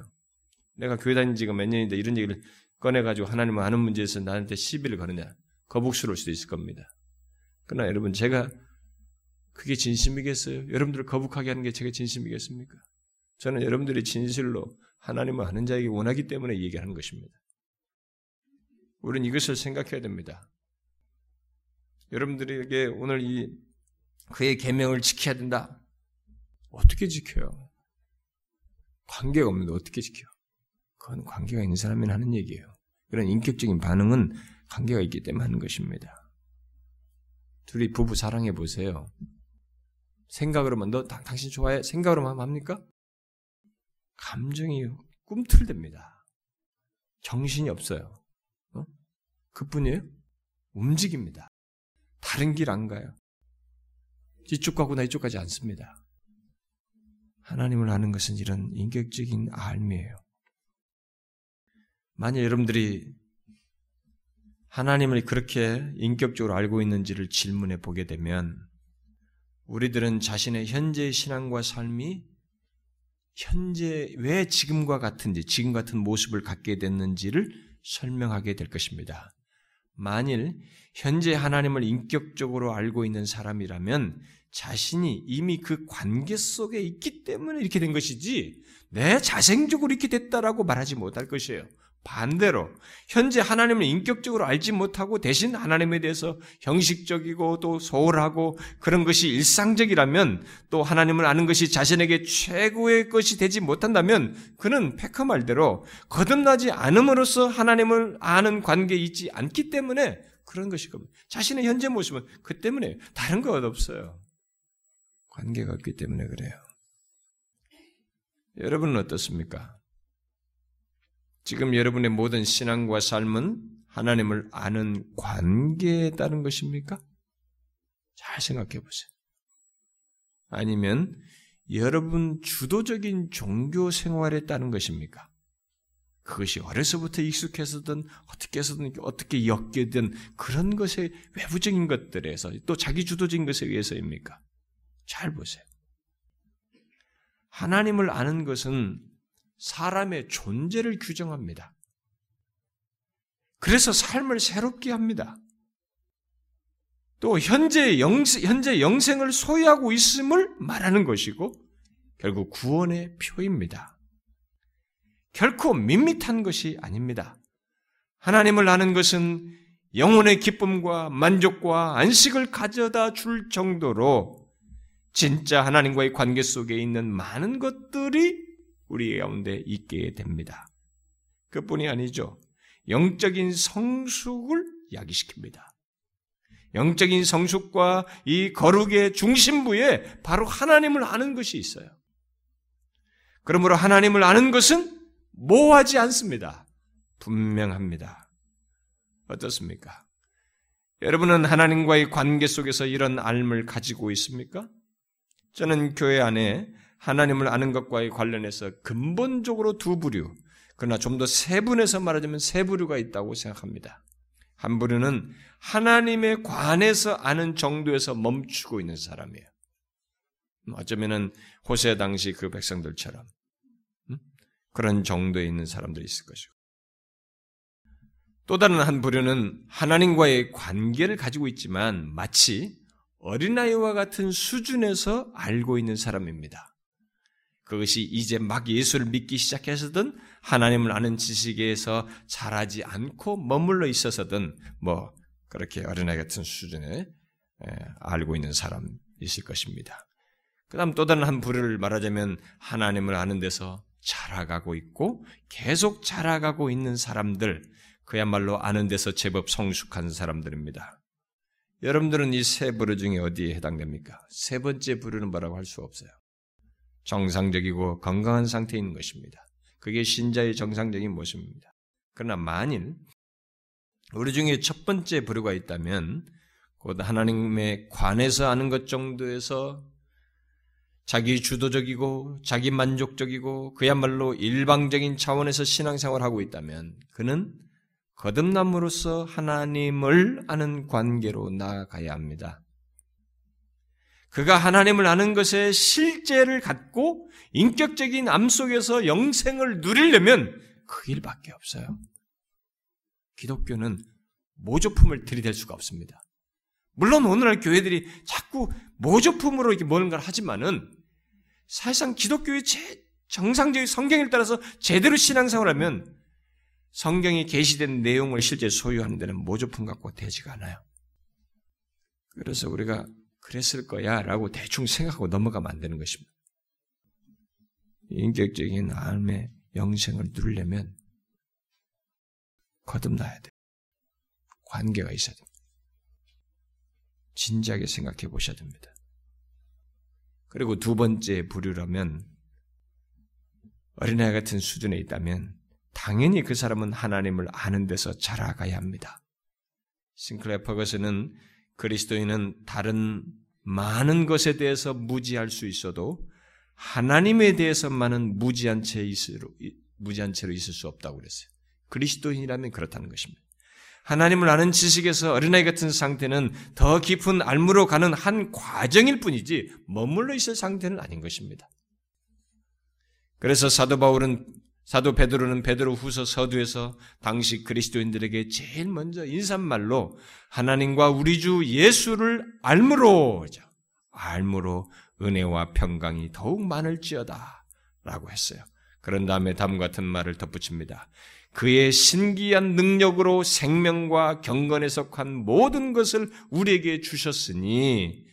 A: 내가 교회 다닌 지가 몇 년인데 이런 얘기를 꺼내가지고 하나님을 아는 문제에서 나한테 시비를 거느냐. 거북스러울 수도 있을 겁니다. 그러나 여러분, 제가 그게 진심이겠어요? 여러분들을 거북하게 하는 게 제가 진심이겠습니까? 저는 여러분들이 진실로 하나님을 아는 자에게 원하기 때문에 얘기하는 것입니다. 우리는 이것을 생각해야 됩니다. 여러분들에게 오늘 이 그의 계명을 지켜야 된다. 어떻게 지켜요? 관계가 없는데 어떻게 지켜? 그건 관계가 있는 사람이 하는 얘기예요. 그런 인격적인 반응은 관계가 있기 때문에 하는 것입니다. 둘이 부부 사랑해 보세요. 생각으로만 너 당신 좋아해? 생각으로만 합니까? 감정이 꿈틀댑니다. 정신이 없어요. 그뿐이에요? 움직입니다. 다른 길 안 가요. 이쪽 가고나 이쪽 가지 않습니다. 하나님을 아는 것은 이런 인격적인 알미예요. 만약 여러분들이 하나님을 그렇게 인격적으로 알고 있는지를 질문해 보게 되면 우리들은 자신의 현재의 신앙과 삶이 현재 왜 지금과 같은지, 지금 같은 모습을 갖게 됐는지를 설명하게 될 것입니다. 만일 현재 하나님을 인격적으로 알고 있는 사람이라면 자신이 이미 그 관계 속에 있기 때문에 이렇게 된 것이지 내 자생적으로 이렇게 됐다라고 말하지 못할 것이에요. 반대로 현재 하나님을 인격적으로 알지 못하고 대신 하나님에 대해서 형식적이고 또 소홀하고 그런 것이 일상적이라면 또 하나님을 아는 것이 자신에게 최고의 것이 되지 못한다면 그는 페커 말대로 거듭나지 않음으로써 하나님을 아는 관계에 있지 않기 때문에 그런 것이 겁니다. 자신의 현재 모습은 그 때문에 다른 것 없어요. 관계가 없기 때문에 그래요. 여러분은 어떻습니까? 지금 여러분의 모든 신앙과 삶은 하나님을 아는 관계에 따른 것입니까? 잘 생각해 보세요. 아니면 여러분 주도적인 종교 생활에 따른 것입니까? 그것이 어려서부터 익숙해서든 어떻게 해서든 어떻게 엮여든 그런 것의 외부적인 것들에서 또 자기 주도적인 것에 의해서입니까? 잘 보세요. 하나님을 아는 것은 사람의 존재를 규정합니다. 그래서 삶을 새롭게 합니다. 또 현재 영, 현재 영생을 소유하고 있음을 말하는 것이고 결국 구원의 표입니다. 결코 밋밋한 것이 아닙니다. 하나님을 아는 것은 영혼의 기쁨과 만족과 안식을 가져다 줄 정도로 진짜 하나님과의 관계 속에 있는 많은 것들이 우리 가운데 있게 됩니다. 그뿐이 아니죠. 영적인 성숙을 야기시킵니다. 영적인 성숙과 이 거룩의 중심부에 바로 하나님을 아는 것이 있어요. 그러므로 하나님을 아는 것은 모호하지 않습니다. 분명합니다. 어떻습니까? 여러분은 하나님과의 관계 속에서 이런 알을 가지고 있습니까? 저는 교회 안에 하나님을 아는 것과의 관련해서 근본적으로 두 부류, 그러나 좀 더 세분해서 말하자면 세 부류가 있다고 생각합니다. 한 부류는 하나님에 관해서 아는 정도에서 멈추고 있는 사람이에요. 어쩌면은 호세 당시 그 백성들처럼 음? 그런 정도에 있는 사람들이 있을 것이고 또 다른 한 부류는 하나님과의 관계를 가지고 있지만 마치 어린아이와 같은 수준에서 알고 있는 사람입니다. 그것이 이제 막 예수를 믿기 시작해서든 하나님을 아는 지식에서 자라지 않고 머물러 있어서든 뭐 그렇게 어린아이 같은 수준에 알고 있는 사람 있을 것입니다. 그 다음 또 다른 한 부류를 말하자면 하나님을 아는 데서 자라가고 있고 계속 자라가고 있는 사람들, 그야말로 아는 데서 제법 성숙한 사람들입니다. 여러분들은 이 세 부류 중에 어디에 해당됩니까? 세 번째 부류는 뭐라고 할 수 없어요. 정상적이고 건강한 있는 것입니다. 그게 신자의 정상적인 모습입니다. 그러나 만일 우리 중에 첫 번째 부류가 있다면 곧 하나님의 관해서 아는 것 정도에서 자기 주도적이고 자기 만족적이고 그야말로 일방적인 차원에서 신앙생활을 하고 있다면 그는 거듭남으로써 하나님을 아는 관계로 나아가야 합니다. 그가 하나님을 아는 것에 실제를 갖고 인격적인 암 속에서 영생을 누리려면 그 길밖에 없어요. 기독교는 모조품을 들이댈 수가 없습니다. 물론 오늘날 교회들이 자꾸 모조품으로 이렇게 뭔가를 하지만은 사실상 기독교의 제 정상적인 성경을 따라서 제대로 신앙생활 하면 성경이 계시된 내용을 실제 소유하는 데는 모조품 갖고 되지가 않아요. 그래서 우리가 그랬을 거야 라고 대충 생각하고 넘어가면 안 되는 것입니다. 인격적인 삶의 영생을 누리려면 거듭나야 돼. 관계가 있어야 됩니다. 진지하게 생각해 보셔야 됩니다. 그리고 두 번째 부류라면 어린아이 같은 수준에 있다면 당연히 그 사람은 하나님을 아는 데서 자라가야 합니다. 싱클레 퍼거스는 그리스도인은 다른 많은 것에 대해서 무지할 수 있어도 하나님에 대해서만은 무지한 채 있을, 무지한 채로 있을 수 없다고 그랬어요. 그리스도인이라면 그렇다는 것입니다. 하나님을 아는 지식에서 어린아이 같은 상태는 더 깊은 알무로 가는 한 과정일 뿐이지 머물러 있을 상태는 아닌 것입니다. 그래서 사도 바울은 사도 베드로는 베드로 후서 서두에서 당시 그리스도인들에게 제일 먼저 인사말로 하나님과 우리 주 예수를 알므로, 알므로 은혜와 평강이 더욱 많을지어다. 라고 했어요. 그런 다음에 다음 같은 말을 덧붙입니다. 그의 신기한 능력으로 생명과 경건에 속한 모든 것을 우리에게 주셨으니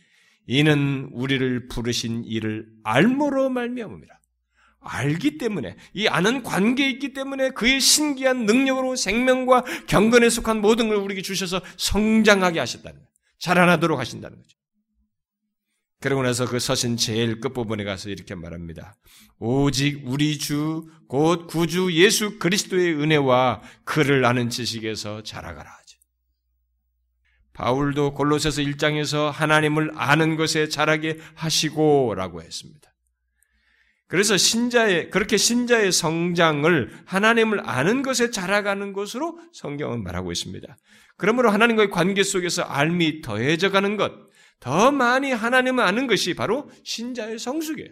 A: 이는 우리를 부르신 이를 알므로 말미암음이라. 알기 때문에 이 아는 관계에 있기 때문에 그의 신기한 능력으로 생명과 경건에 속한 모든 걸 우리에게 주셔서 성장하게 하셨다는 거예요. 자라나도록 하신다는 거죠. 그러고 나서 그 서신 제일 끝부분에 가서 이렇게 말합니다. 오직 우리 주, 곧 구주 예수 그리스도의 은혜와 그를 아는 지식에서 자라가라 하죠. 바울도 골로새서 1장에서 하나님을 아는 것에 자라게 하시고 라고 했습니다. 그래서 신자의, 그렇게 신자의 성장을 하나님을 아는 것에 자라가는 것으로 성경은 말하고 있습니다. 그러므로 하나님과의 관계 속에서 알미 더해져 가는 것, 더 많이 하나님을 아는 것이 바로 신자의 성숙이에요.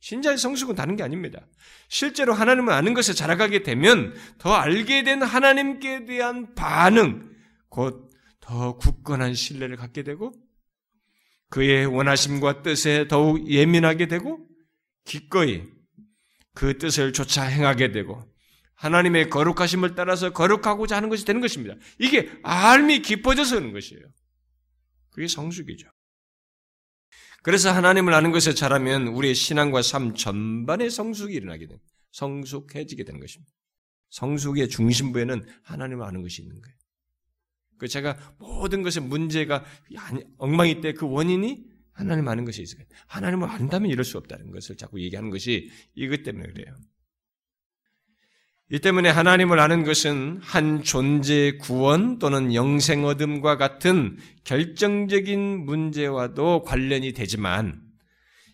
A: 신자의 성숙은 다른 게 아닙니다. 실제로 하나님을 아는 것에 자라가게 되면 더 알게 된 하나님께 대한 반응, 곧 더 굳건한 신뢰를 갖게 되고 그의 원하심과 뜻에 더욱 예민하게 되고 기꺼이 그 뜻을 조차 행하게 되고 하나님의 거룩하심을 따라서 거룩하고자 하는 것이 되는 것입니다. 이게 알미 깊어져서 하는 것이에요. 그게 성숙이죠. 그래서 하나님을 아는 것에 잘하면 우리의 신앙과 삶 전반의 성숙이 일어나게 됩니다. 성숙해지게 되는 것입니다. 성숙의 중심부에는 하나님을 아는 것이 있는 거예요. 그 제가 모든 것의 문제가 엉망이 때 그 원인이 하나님 아는 것이 있어요. 하나님을 안다면 이럴 수 없다는 것을 자꾸 얘기하는 것이 이것 때문에 그래요. 이 때문에 하나님을 아는 것은 한 존재의 구원 또는 영생 얻음과 같은 결정적인 문제와도 관련이 되지만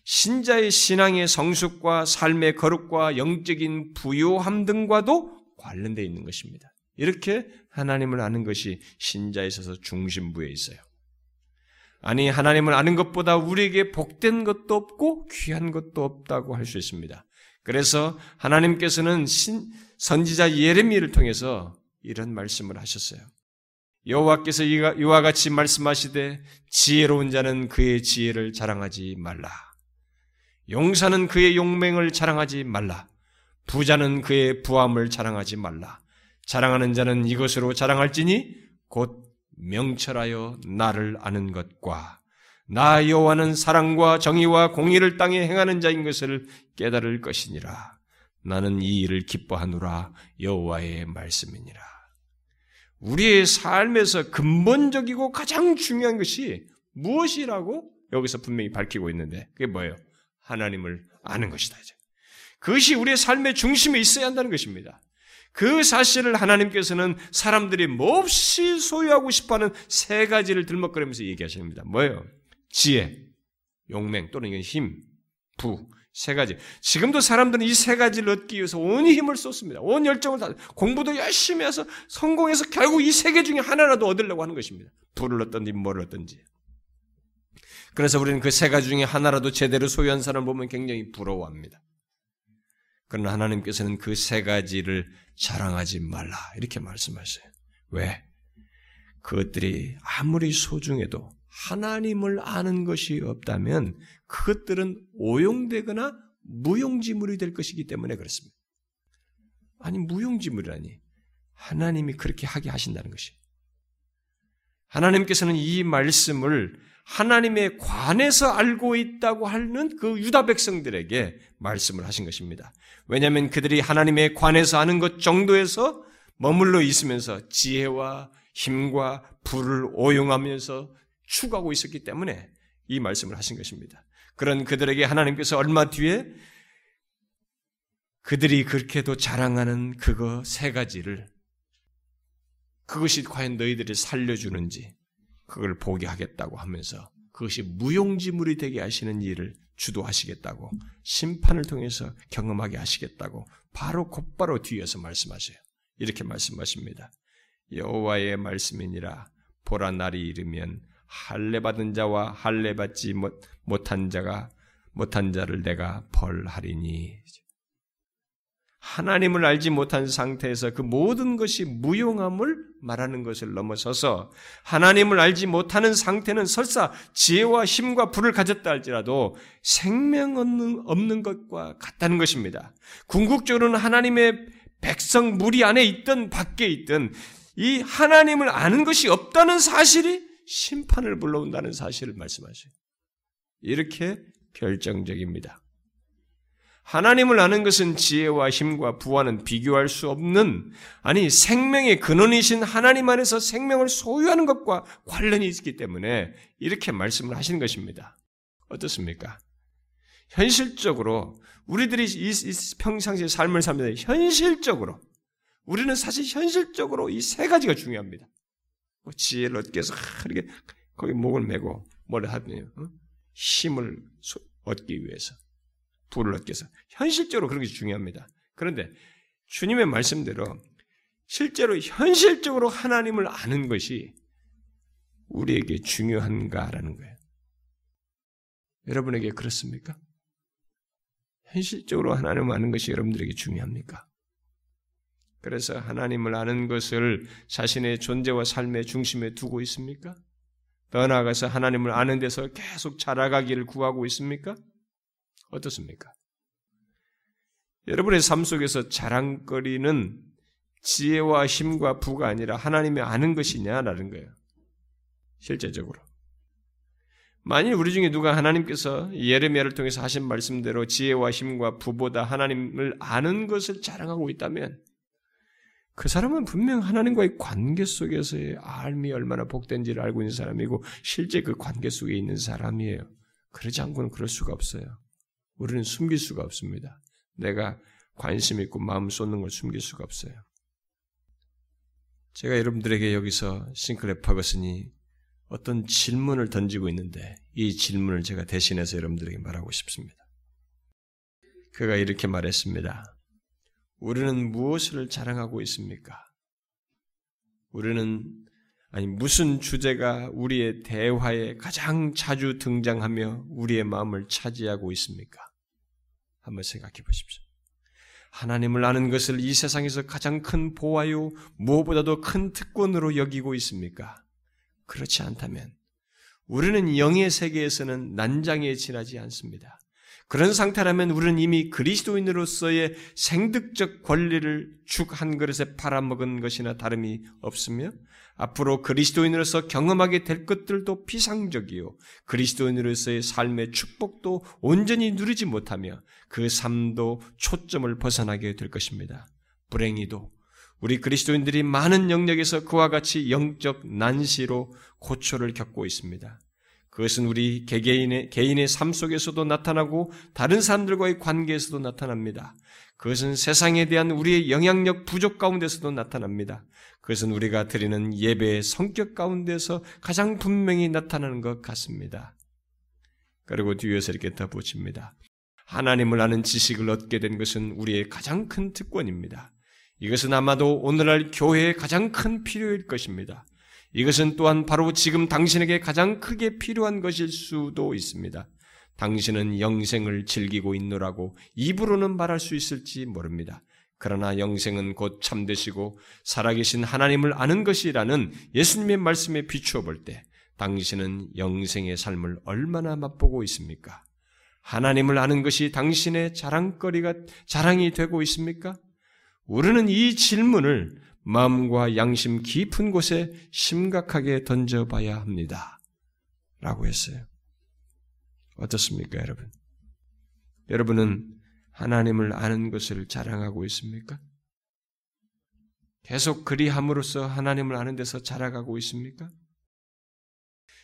A: 신자의 신앙의 성숙과 삶의 거룩과 영적인 부요함 등과도 관련되어 있는 것입니다. 이렇게 하나님을 아는 것이 신자에 있어서 중심부에 있어요. 아니, 하나님을 아는 것보다 우리에게 복된 것도 없고 귀한 것도 없다고 할 수 있습니다. 그래서 하나님께서는 신, 선지자 예레미를 통해서 이런 말씀을 하셨어요. 여호와께서 이와 같이 말씀하시되 지혜로운 자는 그의 지혜를 자랑하지 말라. 용사는 그의 용맹을 자랑하지 말라. 부자는 그의 부함을 자랑하지 말라. 자랑하는 자는 이것으로 자랑할지니 곧 명철하여 나를 아는 것과 나 여호와는 사랑과 정의와 공의를 땅에 행하는 자인 것을 깨달을 것이니라. 나는 이 일을 기뻐하노라 여호와의 말씀이니라. 우리의 삶에서 근본적이고 가장 중요한 것이 무엇이라고 여기서 분명히 밝히고 있는데 그게 뭐예요? 하나님을 아는 것이다. 그것이 우리의 삶의 중심에 있어야 한다는 것입니다. 그 사실을 하나님께서는 사람들이 몹시 소유하고 싶어하는 세 가지를 들먹거리면서 얘기하십니다. 뭐예요? 지혜, 용맹 또는 힘, 부, 세 가지. 지금도 사람들은 이 세 가지를 얻기 위해서 온 힘을 쏟습니다. 온 열정을 다 공부도 열심히 해서 성공해서 결국 이 세 개 중에 하나라도 얻으려고 하는 것입니다. 불을 얻든지 뭐를 얻든지. 그래서 우리는 그 세 가지 중에 하나라도 제대로 소유한 사람을 보면 굉장히 부러워합니다. 그러나 하나님께서는 그 세 가지를 자랑하지 말라. 이렇게 말씀하셔요. 왜? 그것들이 아무리 소중해도 하나님을 아는 것이 없다면 그것들은 오용되거나 무용지물이 될 것이기 때문에 그렇습니다. 아니, 무용지물이라니. 하나님이 그렇게 하게 하신다는 것이. 하나님께서는 이 말씀을 하나님의 관에서 알고 있다고 하는 그 유다 백성들에게 말씀을 하신 것입니다. 왜냐하면 그들이 하나님의 관에서 아는 것 정도에서 머물러 있으면서 지혜와 힘과 불을 오용하면서 추구하고 있었기 때문에 이 말씀을 하신 것입니다. 그런 그들에게 하나님께서 얼마 뒤에 그들이 그렇게도 자랑하는 그거 세 가지를 그것이 과연 너희들이 살려주는지 그걸 보게 하겠다고 하면서 그것이 무용지물이 되게 하시는 일을 주도하시겠다고 심판을 통해서 경험하게 하시겠다고 바로 곧바로 뒤에서 말씀하세요. 이렇게 말씀하십니다. 여호와의 말씀이니라 보라 날이 이르면 할례 받은 자와 할례 받지 못한 자가 못한 자를 내가 벌하리니 하나님을 알지 못한 상태에서 그 모든 것이 무용함을 말하는 것을 넘어서서 하나님을 알지 못하는 상태는 설사 지혜와 힘과 불을 가졌다 할지라도 생명 없는, 없는 것과 같다는 것입니다. 궁극적으로는 하나님의 백성 무리 안에 있든 밖에 있든 이 하나님을 아는 것이 없다는 사실이 심판을 불러온다는 사실을 말씀하셔요. 이렇게 결정적입니다. 하나님을 아는 것은 지혜와 힘과 부와는 비교할 수 없는, 아니, 생명의 근원이신 하나님 안에서 생명을 소유하는 것과 관련이 있기 때문에 이렇게 말씀을 하시는 것입니다. 어떻습니까? 현실적으로, 우리들이 이, 평상시의 삶을 살면서 현실적으로, 우리는 사실 현실적으로 이 세 가지가 중요합니다. 뭐 지혜를 얻기 위해서 이렇게 거기 목을 메고 뭘 하네요. 어? 힘을 얻기 위해서. 불을 얻기 위해서. 현실적으로 그런 게 중요합니다. 그런데 주님의 말씀대로 실제로 현실적으로 하나님을 아는 것이 우리에게 중요한가라는 거예요. 여러분에게 그렇습니까? 현실적으로 하나님을 아는 것이 여러분들에게 중요합니까? 그래서 하나님을 아는 것을 자신의 존재와 삶의 중심에 두고 있습니까? 더 나아가서 하나님을 아는 데서 계속 자라가기를 구하고 있습니까? 어떻습니까? 여러분의 삶 속에서 자랑거리는 지혜와 힘과 부가 아니라 하나님의 아는 것이냐라는 거예요. 실제적으로. 만일 우리 중에 누가 하나님께서 예레미야를 통해서 하신 말씀대로 지혜와 힘과 부보다 하나님을 아는 것을 자랑하고 있다면 그 사람은 분명 하나님과의 관계 속에서의 알미 얼마나 복된지를 알고 있는 사람이고 실제 그 관계 속에 있는 사람이에요. 그러지 않고는 그럴 수가 없어요. 우리는 숨길 수가 없습니다. 내가 관심 있고 마음 쏟는 걸 숨길 수가 없어요. 제가 여러분들에게 여기서 싱클레 파거슨이 어떤 질문을 던지고 있는데 이 질문을 제가 대신해서 여러분들에게 말하고 싶습니다. 그가 이렇게 말했습니다. 우리는 무엇을 자랑하고 있습니까? 우리는 아니 무슨 주제가 우리의 대화에 가장 자주 등장하며 우리의 마음을 차지하고 있습니까? 한번 생각해 보십시오. 하나님을 아는 것을 이 세상에서 가장 큰 보화요 무엇보다도 큰 특권으로 여기고 있습니까? 그렇지 않다면 우리는 영의 세계에서는 난장에 지나지 않습니다. 그런 상태라면 우리는 이미 그리스도인으로서의 생득적 권리를 죽 한 그릇에 팔아먹은 것이나 다름이 없으며 앞으로 그리스도인으로서 경험하게 될 것들도 피상적이요. 그리스도인으로서의 삶의 축복도 온전히 누리지 못하며 그 삶도 초점을 벗어나게 될 것입니다. 불행히도 우리 그리스도인들이 많은 영역에서 그와 같이 영적 난시로 고초를 겪고 있습니다. 그것은 우리 개개인의 개인의 삶 속에서도 나타나고 다른 사람들과의 관계에서도 나타납니다. 그것은 세상에 대한 우리의 영향력 부족 가운데서도 나타납니다. 그것은 우리가 드리는 예배의 성격 가운데서 가장 분명히 나타나는 것 같습니다. 그리고 뒤에서 이렇게 덧붙입니다. 하나님을 아는 지식을 얻게 된 것은 우리의 가장 큰 특권입니다. 이것은 아마도 오늘날 교회의 가장 큰 필요일 것입니다. 이것은 또한 바로 지금 당신에게 가장 크게 필요한 것일 수도 있습니다. 당신은 영생을 즐기고 있노라고 입으로는 말할 수 있을지 모릅니다. 그러나 영생은 곧 참되시고 살아계신 하나님을 아는 것이라는 예수님의 말씀에 비추어 볼 때 당신은 영생의 삶을 얼마나 맛보고 있습니까? 하나님을 아는 것이 당신의 자랑거리가 자랑이 되고 있습니까? 우리는 이 질문을 마음과 양심 깊은 곳에 심각하게 던져봐야 합니다. 라고 했어요. 어떻습니까, 여러분? 여러분은 하나님을 아는 것을 자랑하고 있습니까? 계속 그리함으로써 하나님을 아는 데서 자라가고 있습니까?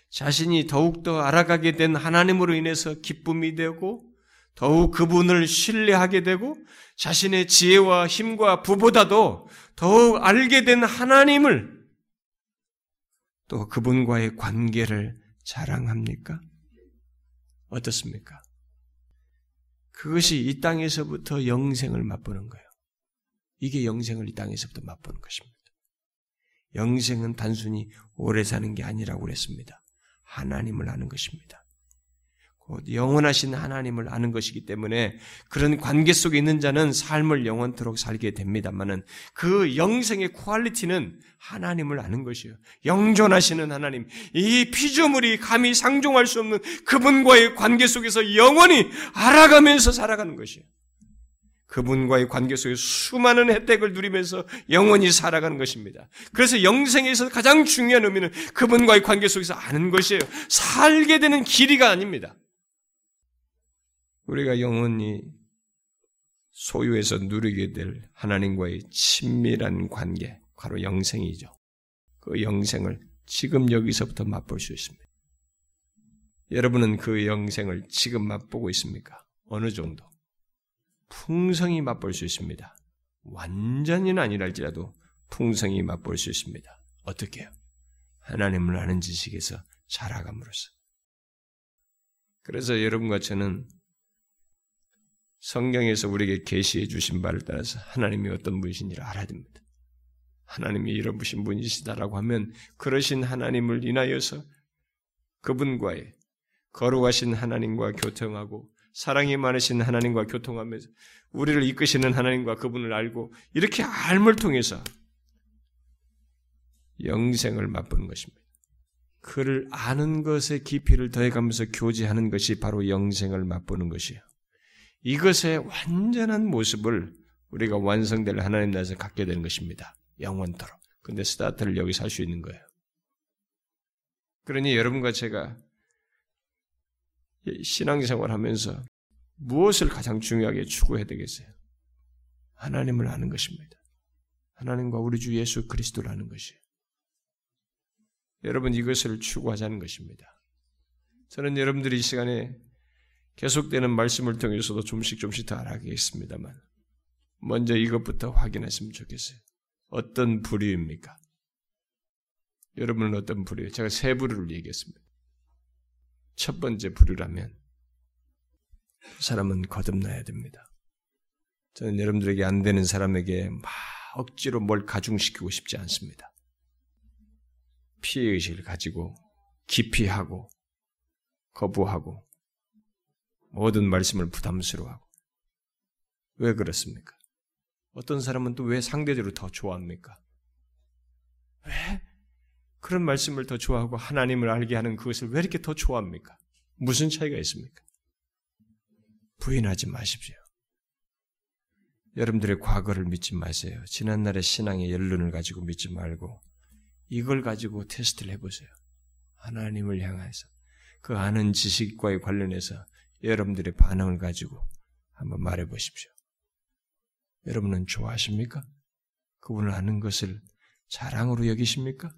A: 자신이 더욱더 알아가게 된 하나님으로 인해서 기쁨이 되고 더욱 그분을 신뢰하게 되고 자신의 지혜와 힘과 부보다도 더욱 알게 된 하나님을 또 그분과의 관계를 자랑합니까? 어떻습니까? 그것이 이 땅에서부터 영생을 맛보는 거예요. 이게 영생을 이 땅에서부터 맛보는 것입니다. 영생은 단순히 오래 사는 게 아니라고 그랬습니다. 하나님을 아는 것입니다. 영원하신 하나님을 아는 것이기 때문에 그런 관계 속에 있는 자는 삶을 영원토록 살게 됩니다만은 그 영생의 퀄리티는 하나님을 아는 것이요. 영존하시는 하나님, 이 피조물이 감히 상종할 수 없는 그분과의 관계 속에서 영원히 알아가면서 살아가는 것이요. 그분과의 관계 속에 수많은 혜택을 누리면서 영원히 살아가는 것입니다. 그래서 영생에서 가장 중요한 의미는 그분과의 관계 속에서 아는 것이에요. 살게 되는 길이가 아닙니다. 우리가 영원히 소유해서 누리게 될 하나님과의 친밀한 관계, 바로 영생이죠. 그 영생을 지금 여기서부터 맛볼 수 있습니다. 여러분은 그 영생을 지금 맛보고 있습니까? 어느 정도? 풍성히 맛볼 수 있습니다. 완전히는 아니랄지라도 풍성히 맛볼 수 있습니다. 어떻게요? 하나님을 아는 지식에서 자라감으로써. 그래서 여러분과 저는 성경에서 우리에게 계시해 주신 바를 따라서 하나님이 어떤 분이신지를 알아야 됩니다. 하나님이 이런 분신 분이시다라고 하면 그러신 하나님을 인하여서 그분과의 거룩하신 하나님과 교통하고 사랑이 많으신 하나님과 교통하면서 우리를 이끄시는 하나님과 그분을 알고 이렇게 알을 통해서 영생을 맛보는 것입니다. 그를 아는 것의 깊이를 더해가면서 교제하는 것이 바로 영생을 맛보는 것이에요. 이것의 완전한 모습을 우리가 완성될 하나님 나라에서 갖게 되는 것입니다. 영원토록. 근데 스타트를 여기서 할 수 있는 거예요. 그러니 여러분과 제가 신앙생활 하면서 무엇을 가장 중요하게 추구해야 되겠어요? 하나님을 아는 것입니다. 하나님과 우리 주 예수 그리스도를 아는 것이에요. 여러분 이것을 추구하자는 것입니다. 저는 여러분들이 이 시간에 계속되는 말씀을 통해서도 좀씩 좀씩 더 알아가겠습니다만 먼저 이것부터 확인했으면 좋겠어요. 어떤 부류입니까? 여러분은 어떤 부류예요? 제가 세 부류를 얘기했습니다. 첫 번째 부류라면 그 사람은 거듭나야 됩니다. 저는 여러분들에게 안 되는 사람에게 막 억지로 뭘 가중시키고 싶지 않습니다. 피해의식을 가지고 기피하고 거부하고 모든 말씀을 부담스러워하고 왜 그렇습니까? 어떤 사람은 또 왜 상대적으로 더 좋아합니까? 왜 그런 말씀을 더 좋아하고 하나님을 알게 하는 그것을 왜 이렇게 더 좋아합니까? 무슨 차이가 있습니까? 부인하지 마십시오. 여러분들의 과거를 믿지 마세요. 지난날의 신앙의 연륜을 가지고 믿지 말고 이걸 가지고 테스트를 해보세요. 하나님을 향해서 그 아는 지식과의 관련해서 여러분들의 반응을 가지고 한번 말해 보십시오. 여러분은 좋아하십니까? 그분을 아는 것을 자랑으로 여기십니까?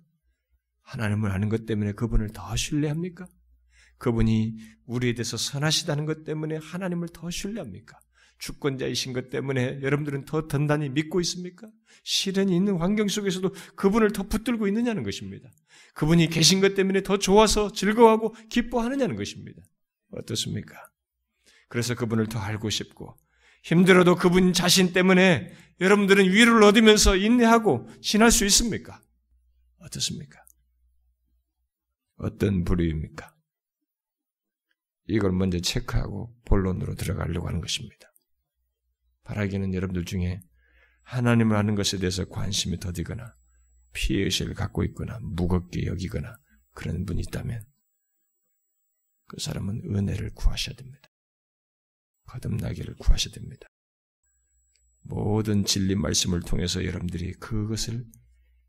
A: 하나님을 아는 것 때문에 그분을 더 신뢰합니까? 그분이 우리에 대해서 선하시다는 것 때문에 하나님을 더 신뢰합니까? 주권자이신 것 때문에 여러분들은 더 단단히 믿고 있습니까? 시련이 있는 환경 속에서도 그분을 더 붙들고 있느냐는 것입니다. 그분이 계신 것 때문에 더 좋아서 즐거워하고 기뻐하느냐는 것입니다. 어떻습니까? 그래서 그분을 더 알고 싶고 힘들어도 그분 자신 때문에 여러분들은 위로를 얻으면서 인내하고 지날 수 있습니까? 어떻습니까? 어떤 부류입니까? 이걸 먼저 체크하고 본론으로 들어가려고 하는 것입니다. 바라기는 여러분들 중에 하나님을 아는 것에 대해서 관심이 더디거나 피해의식을 갖고 있거나 무겁게 여기거나 그런 분이 있다면 그 사람은 은혜를 구하셔야 됩니다. 거듭나기를 구하셔야 됩니다. 모든 진리 말씀을 통해서 여러분들이 그것을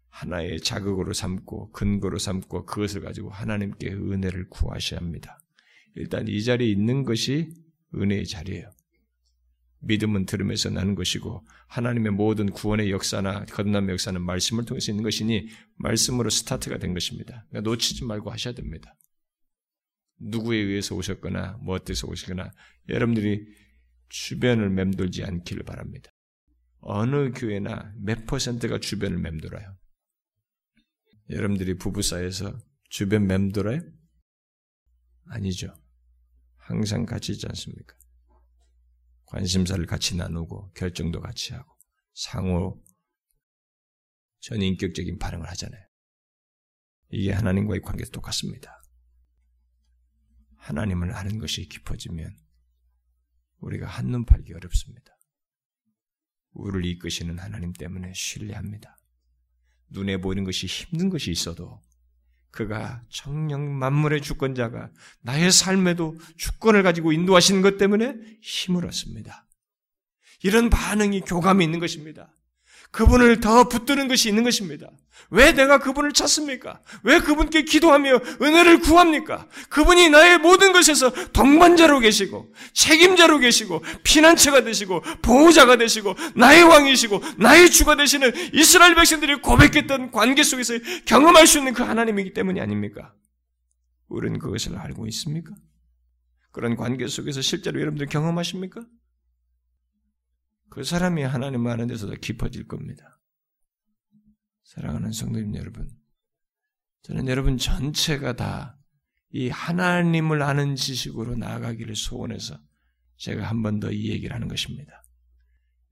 A: 하나의 자극으로 삼고 근거로 삼고 그것을 가지고 하나님께 은혜를 구하셔야 합니다. 일단 이 자리에 있는 것이 은혜의 자리예요. 믿음은 들음에서 나는 것이고 하나님의 모든 구원의 역사나 거듭남의 역사는 말씀을 통해서 있는 것이니 말씀으로 스타트가 된 것입니다. 그러니까 놓치지 말고 하셔야 됩니다. 누구에 의해서 오셨거나 뭐 어때서 오시거나 여러분들이 주변을 맴돌지 않기를 바랍니다. 어느 교회나 몇 퍼센트가 주변을 맴돌아요. 여러분들이 부부 사이에서 주변 맴돌아요? 아니죠. 항상 같이 있지 않습니까? 관심사를 같이 나누고 결정도 같이 하고 상호 전인격적인 반응을 하잖아요. 이게 하나님과의 관계도 똑같습니다. 하나님을 아는 것이 깊어지면 우리가 한눈 팔기 어렵습니다. 우리를 이끄시는 하나님 때문에 신뢰합니다. 눈에 보이는 것이 힘든 것이 있어도 그가 청령 만물의 주권자가 나의 삶에도 주권을 가지고 인도하시는 것 때문에 힘을 얻습니다. 이런 반응이 교감이 있는 것입니다. 그분을 더 붙드는 것이 있는 것입니다. 왜 내가 그분을 찾습니까? 왜 그분께 기도하며 은혜를 구합니까? 그분이 나의 모든 것에서 동반자로 계시고, 책임자로 계시고, 피난처가 되시고, 보호자가 되시고, 나의 왕이시고, 나의 주가 되시는 이스라엘 백성들이 고백했던 관계 속에서 경험할 수 있는 그 하나님이기 때문이 아닙니까? 우리는 그것을 알고 있습니까? 그런 관계 속에서 실제로 여러분들 경험하십니까? 그 사람이 하나님을 아는 데서 더 깊어질 겁니다. 사랑하는 성도님 여러분, 저는 여러분 전체가 다 이 하나님을 아는 지식으로 나아가기를 소원해서 제가 한 번 더 이 얘기를 하는 것입니다.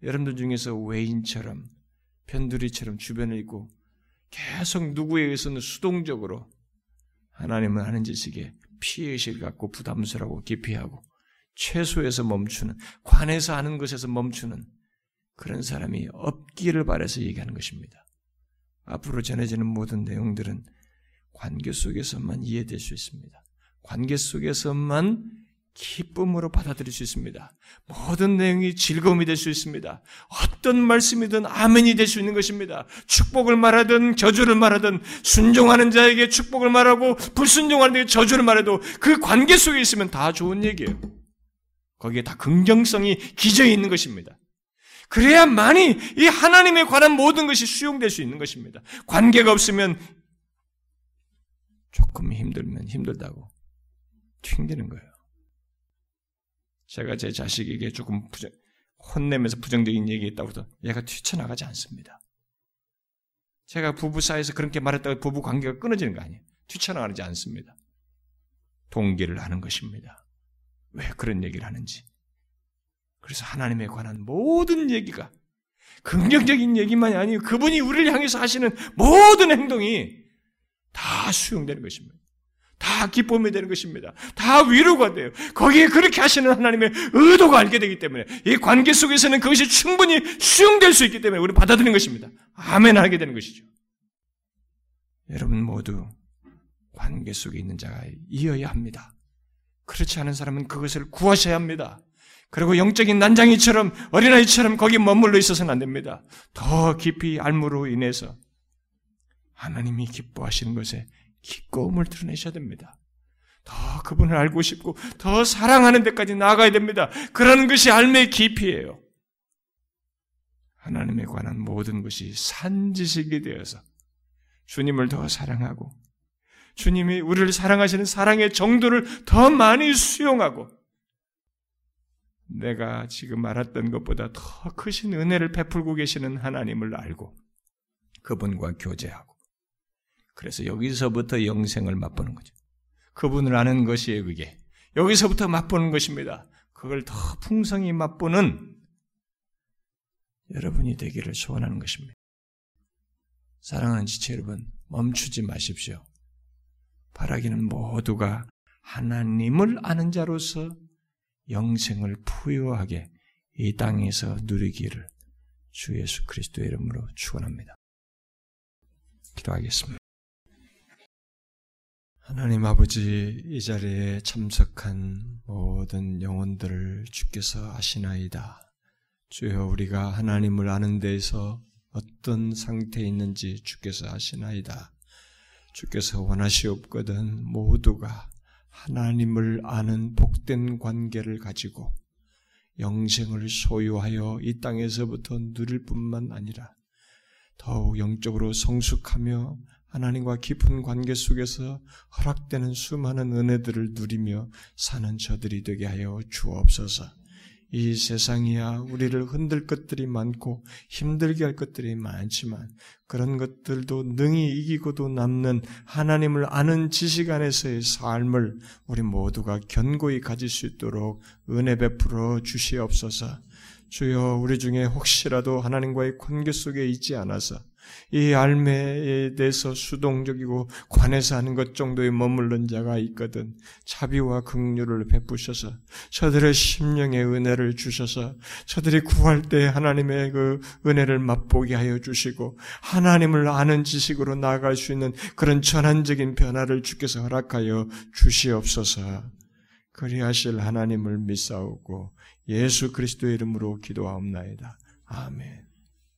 A: 여러분들 중에서 외인처럼 편두리처럼 주변에 있고 계속 누구에 의해서는 수동적으로 하나님을 아는 지식에 피해의식을 갖고 부담스러워 기피하고 최소에서 멈추는, 관에서 하는 것에서 멈추는 그런 사람이 없기를 바라서 얘기하는 것입니다. 앞으로 전해지는 모든 내용들은 관계 속에서만 이해될 수 있습니다. 관계 속에서만 기쁨으로 받아들일 수 있습니다. 모든 내용이 즐거움이 될 수 있습니다. 어떤 말씀이든 아멘이 될 수 있는 것입니다. 축복을 말하든 저주를 말하든 순종하는 자에게 축복을 말하고 불순종하는 자에게 저주를 말해도 그 관계 속에 있으면 다 좋은 얘기예요. 거기에 다 긍정성이 기저에 있는 것입니다. 그래야만이 이 하나님에 관한 모든 것이 수용될 수 있는 것입니다. 관계가 없으면 조금 힘들면 힘들다고 튕기는 거예요. 제가 제 자식에게 조금 부정, 혼내면서 부정적인 얘기했다고 해서 얘가 뛰쳐나가지 않습니다. 제가 부부 사이에서 그렇게 말했다고 부부 관계가 끊어지는 거 아니에요. 뛰쳐나가지 않습니다. 동기를 하는 것입니다. 왜 그런 얘기를 하는지. 그래서 하나님에 관한 모든 얘기가 긍정적인 얘기만이 아니고 그분이 우리를 향해서 하시는 모든 행동이 다 수용되는 것입니다. 다 기쁨이 되는 것입니다. 다 위로가 돼요. 거기에 그렇게 하시는 하나님의 의도가 알게 되기 때문에 이 관계 속에서는 그것이 충분히 수용될 수 있기 때문에 우리 받아들이는 것입니다. 아멘 하게 되는 것이죠. 여러분 모두 관계 속에 있는 자가 이어야 합니다. 그렇지 않은 사람은 그것을 구하셔야 합니다. 그리고 영적인 난장이처럼 어린아이처럼 거기 머물러 있어서는 안 됩니다. 더 깊이 알무로 인해서 하나님이 기뻐하시는 것에 기꺼움을 드러내셔야 됩니다. 더 그분을 알고 싶고 더 사랑하는 데까지 나아가야 됩니다. 그러는 것이 알매의 깊이에요. 하나님에 관한 모든 것이 산지식이 되어서 주님을 더 사랑하고 주님이 우리를 사랑하시는 사랑의 정도를 더 많이 수용하고 내가 지금 말했던 것보다 더 크신 은혜를 베풀고 계시는 하나님을 알고 그분과 교제하고 그래서 여기서부터 영생을 맛보는 거죠. 그분을 아는 것이에요, 그게. 여기서부터 맛보는 것입니다. 그걸 더 풍성히 맛보는 여러분이 되기를 소원하는 것입니다. 사랑하는 지체 여러분, 멈추지 마십시오. 바라기는 모두가 하나님을 아는 자로서 영생을 부유하게 이 땅에서 누리기를 주 예수 그리스도의 이름으로 축원합니다. 기도하겠습니다. 하나님 아버지 이 자리에 참석한 모든 영혼들을 주께서 아시나이다. 주여 우리가 하나님을 아는 데에서 어떤 상태에 있는지 주께서 아시나이다. 주께서 원하시옵거든 모두가 하나님을 아는 복된 관계를 가지고 영생을 소유하여 이 땅에서부터 누릴 뿐만 아니라 더욱 영적으로 성숙하며 하나님과 깊은 관계 속에서 허락되는 수많은 은혜들을 누리며 사는 저들이 되게 하여 주옵소서. 이 세상이야 우리를 흔들 것들이 많고 힘들게 할 것들이 많지만 그런 것들도 능히 이기고도 남는 하나님을 아는 지식 안에서의 삶을 우리 모두가 견고히 가질 수 있도록 은혜 베풀어 주시옵소서. 주여 우리 중에 혹시라도 하나님과의 관계 속에 있지 않아서 이 알매에 대해서 수동적이고 관해서 하는 것 정도에 머물른 자가 있거든 자비와 긍휼을 베푸셔서 저들의 심령의 은혜를 주셔서 저들이 구할 때 하나님의 그 은혜를 맛보게 하여 주시고 하나님을 아는 지식으로 나아갈 수 있는 그런 전환적인 변화를 주께서 허락하여 주시옵소서. 그리하실 하나님을 믿사오고 예수 그리스도의 이름으로 기도하옵나이다. 아멘.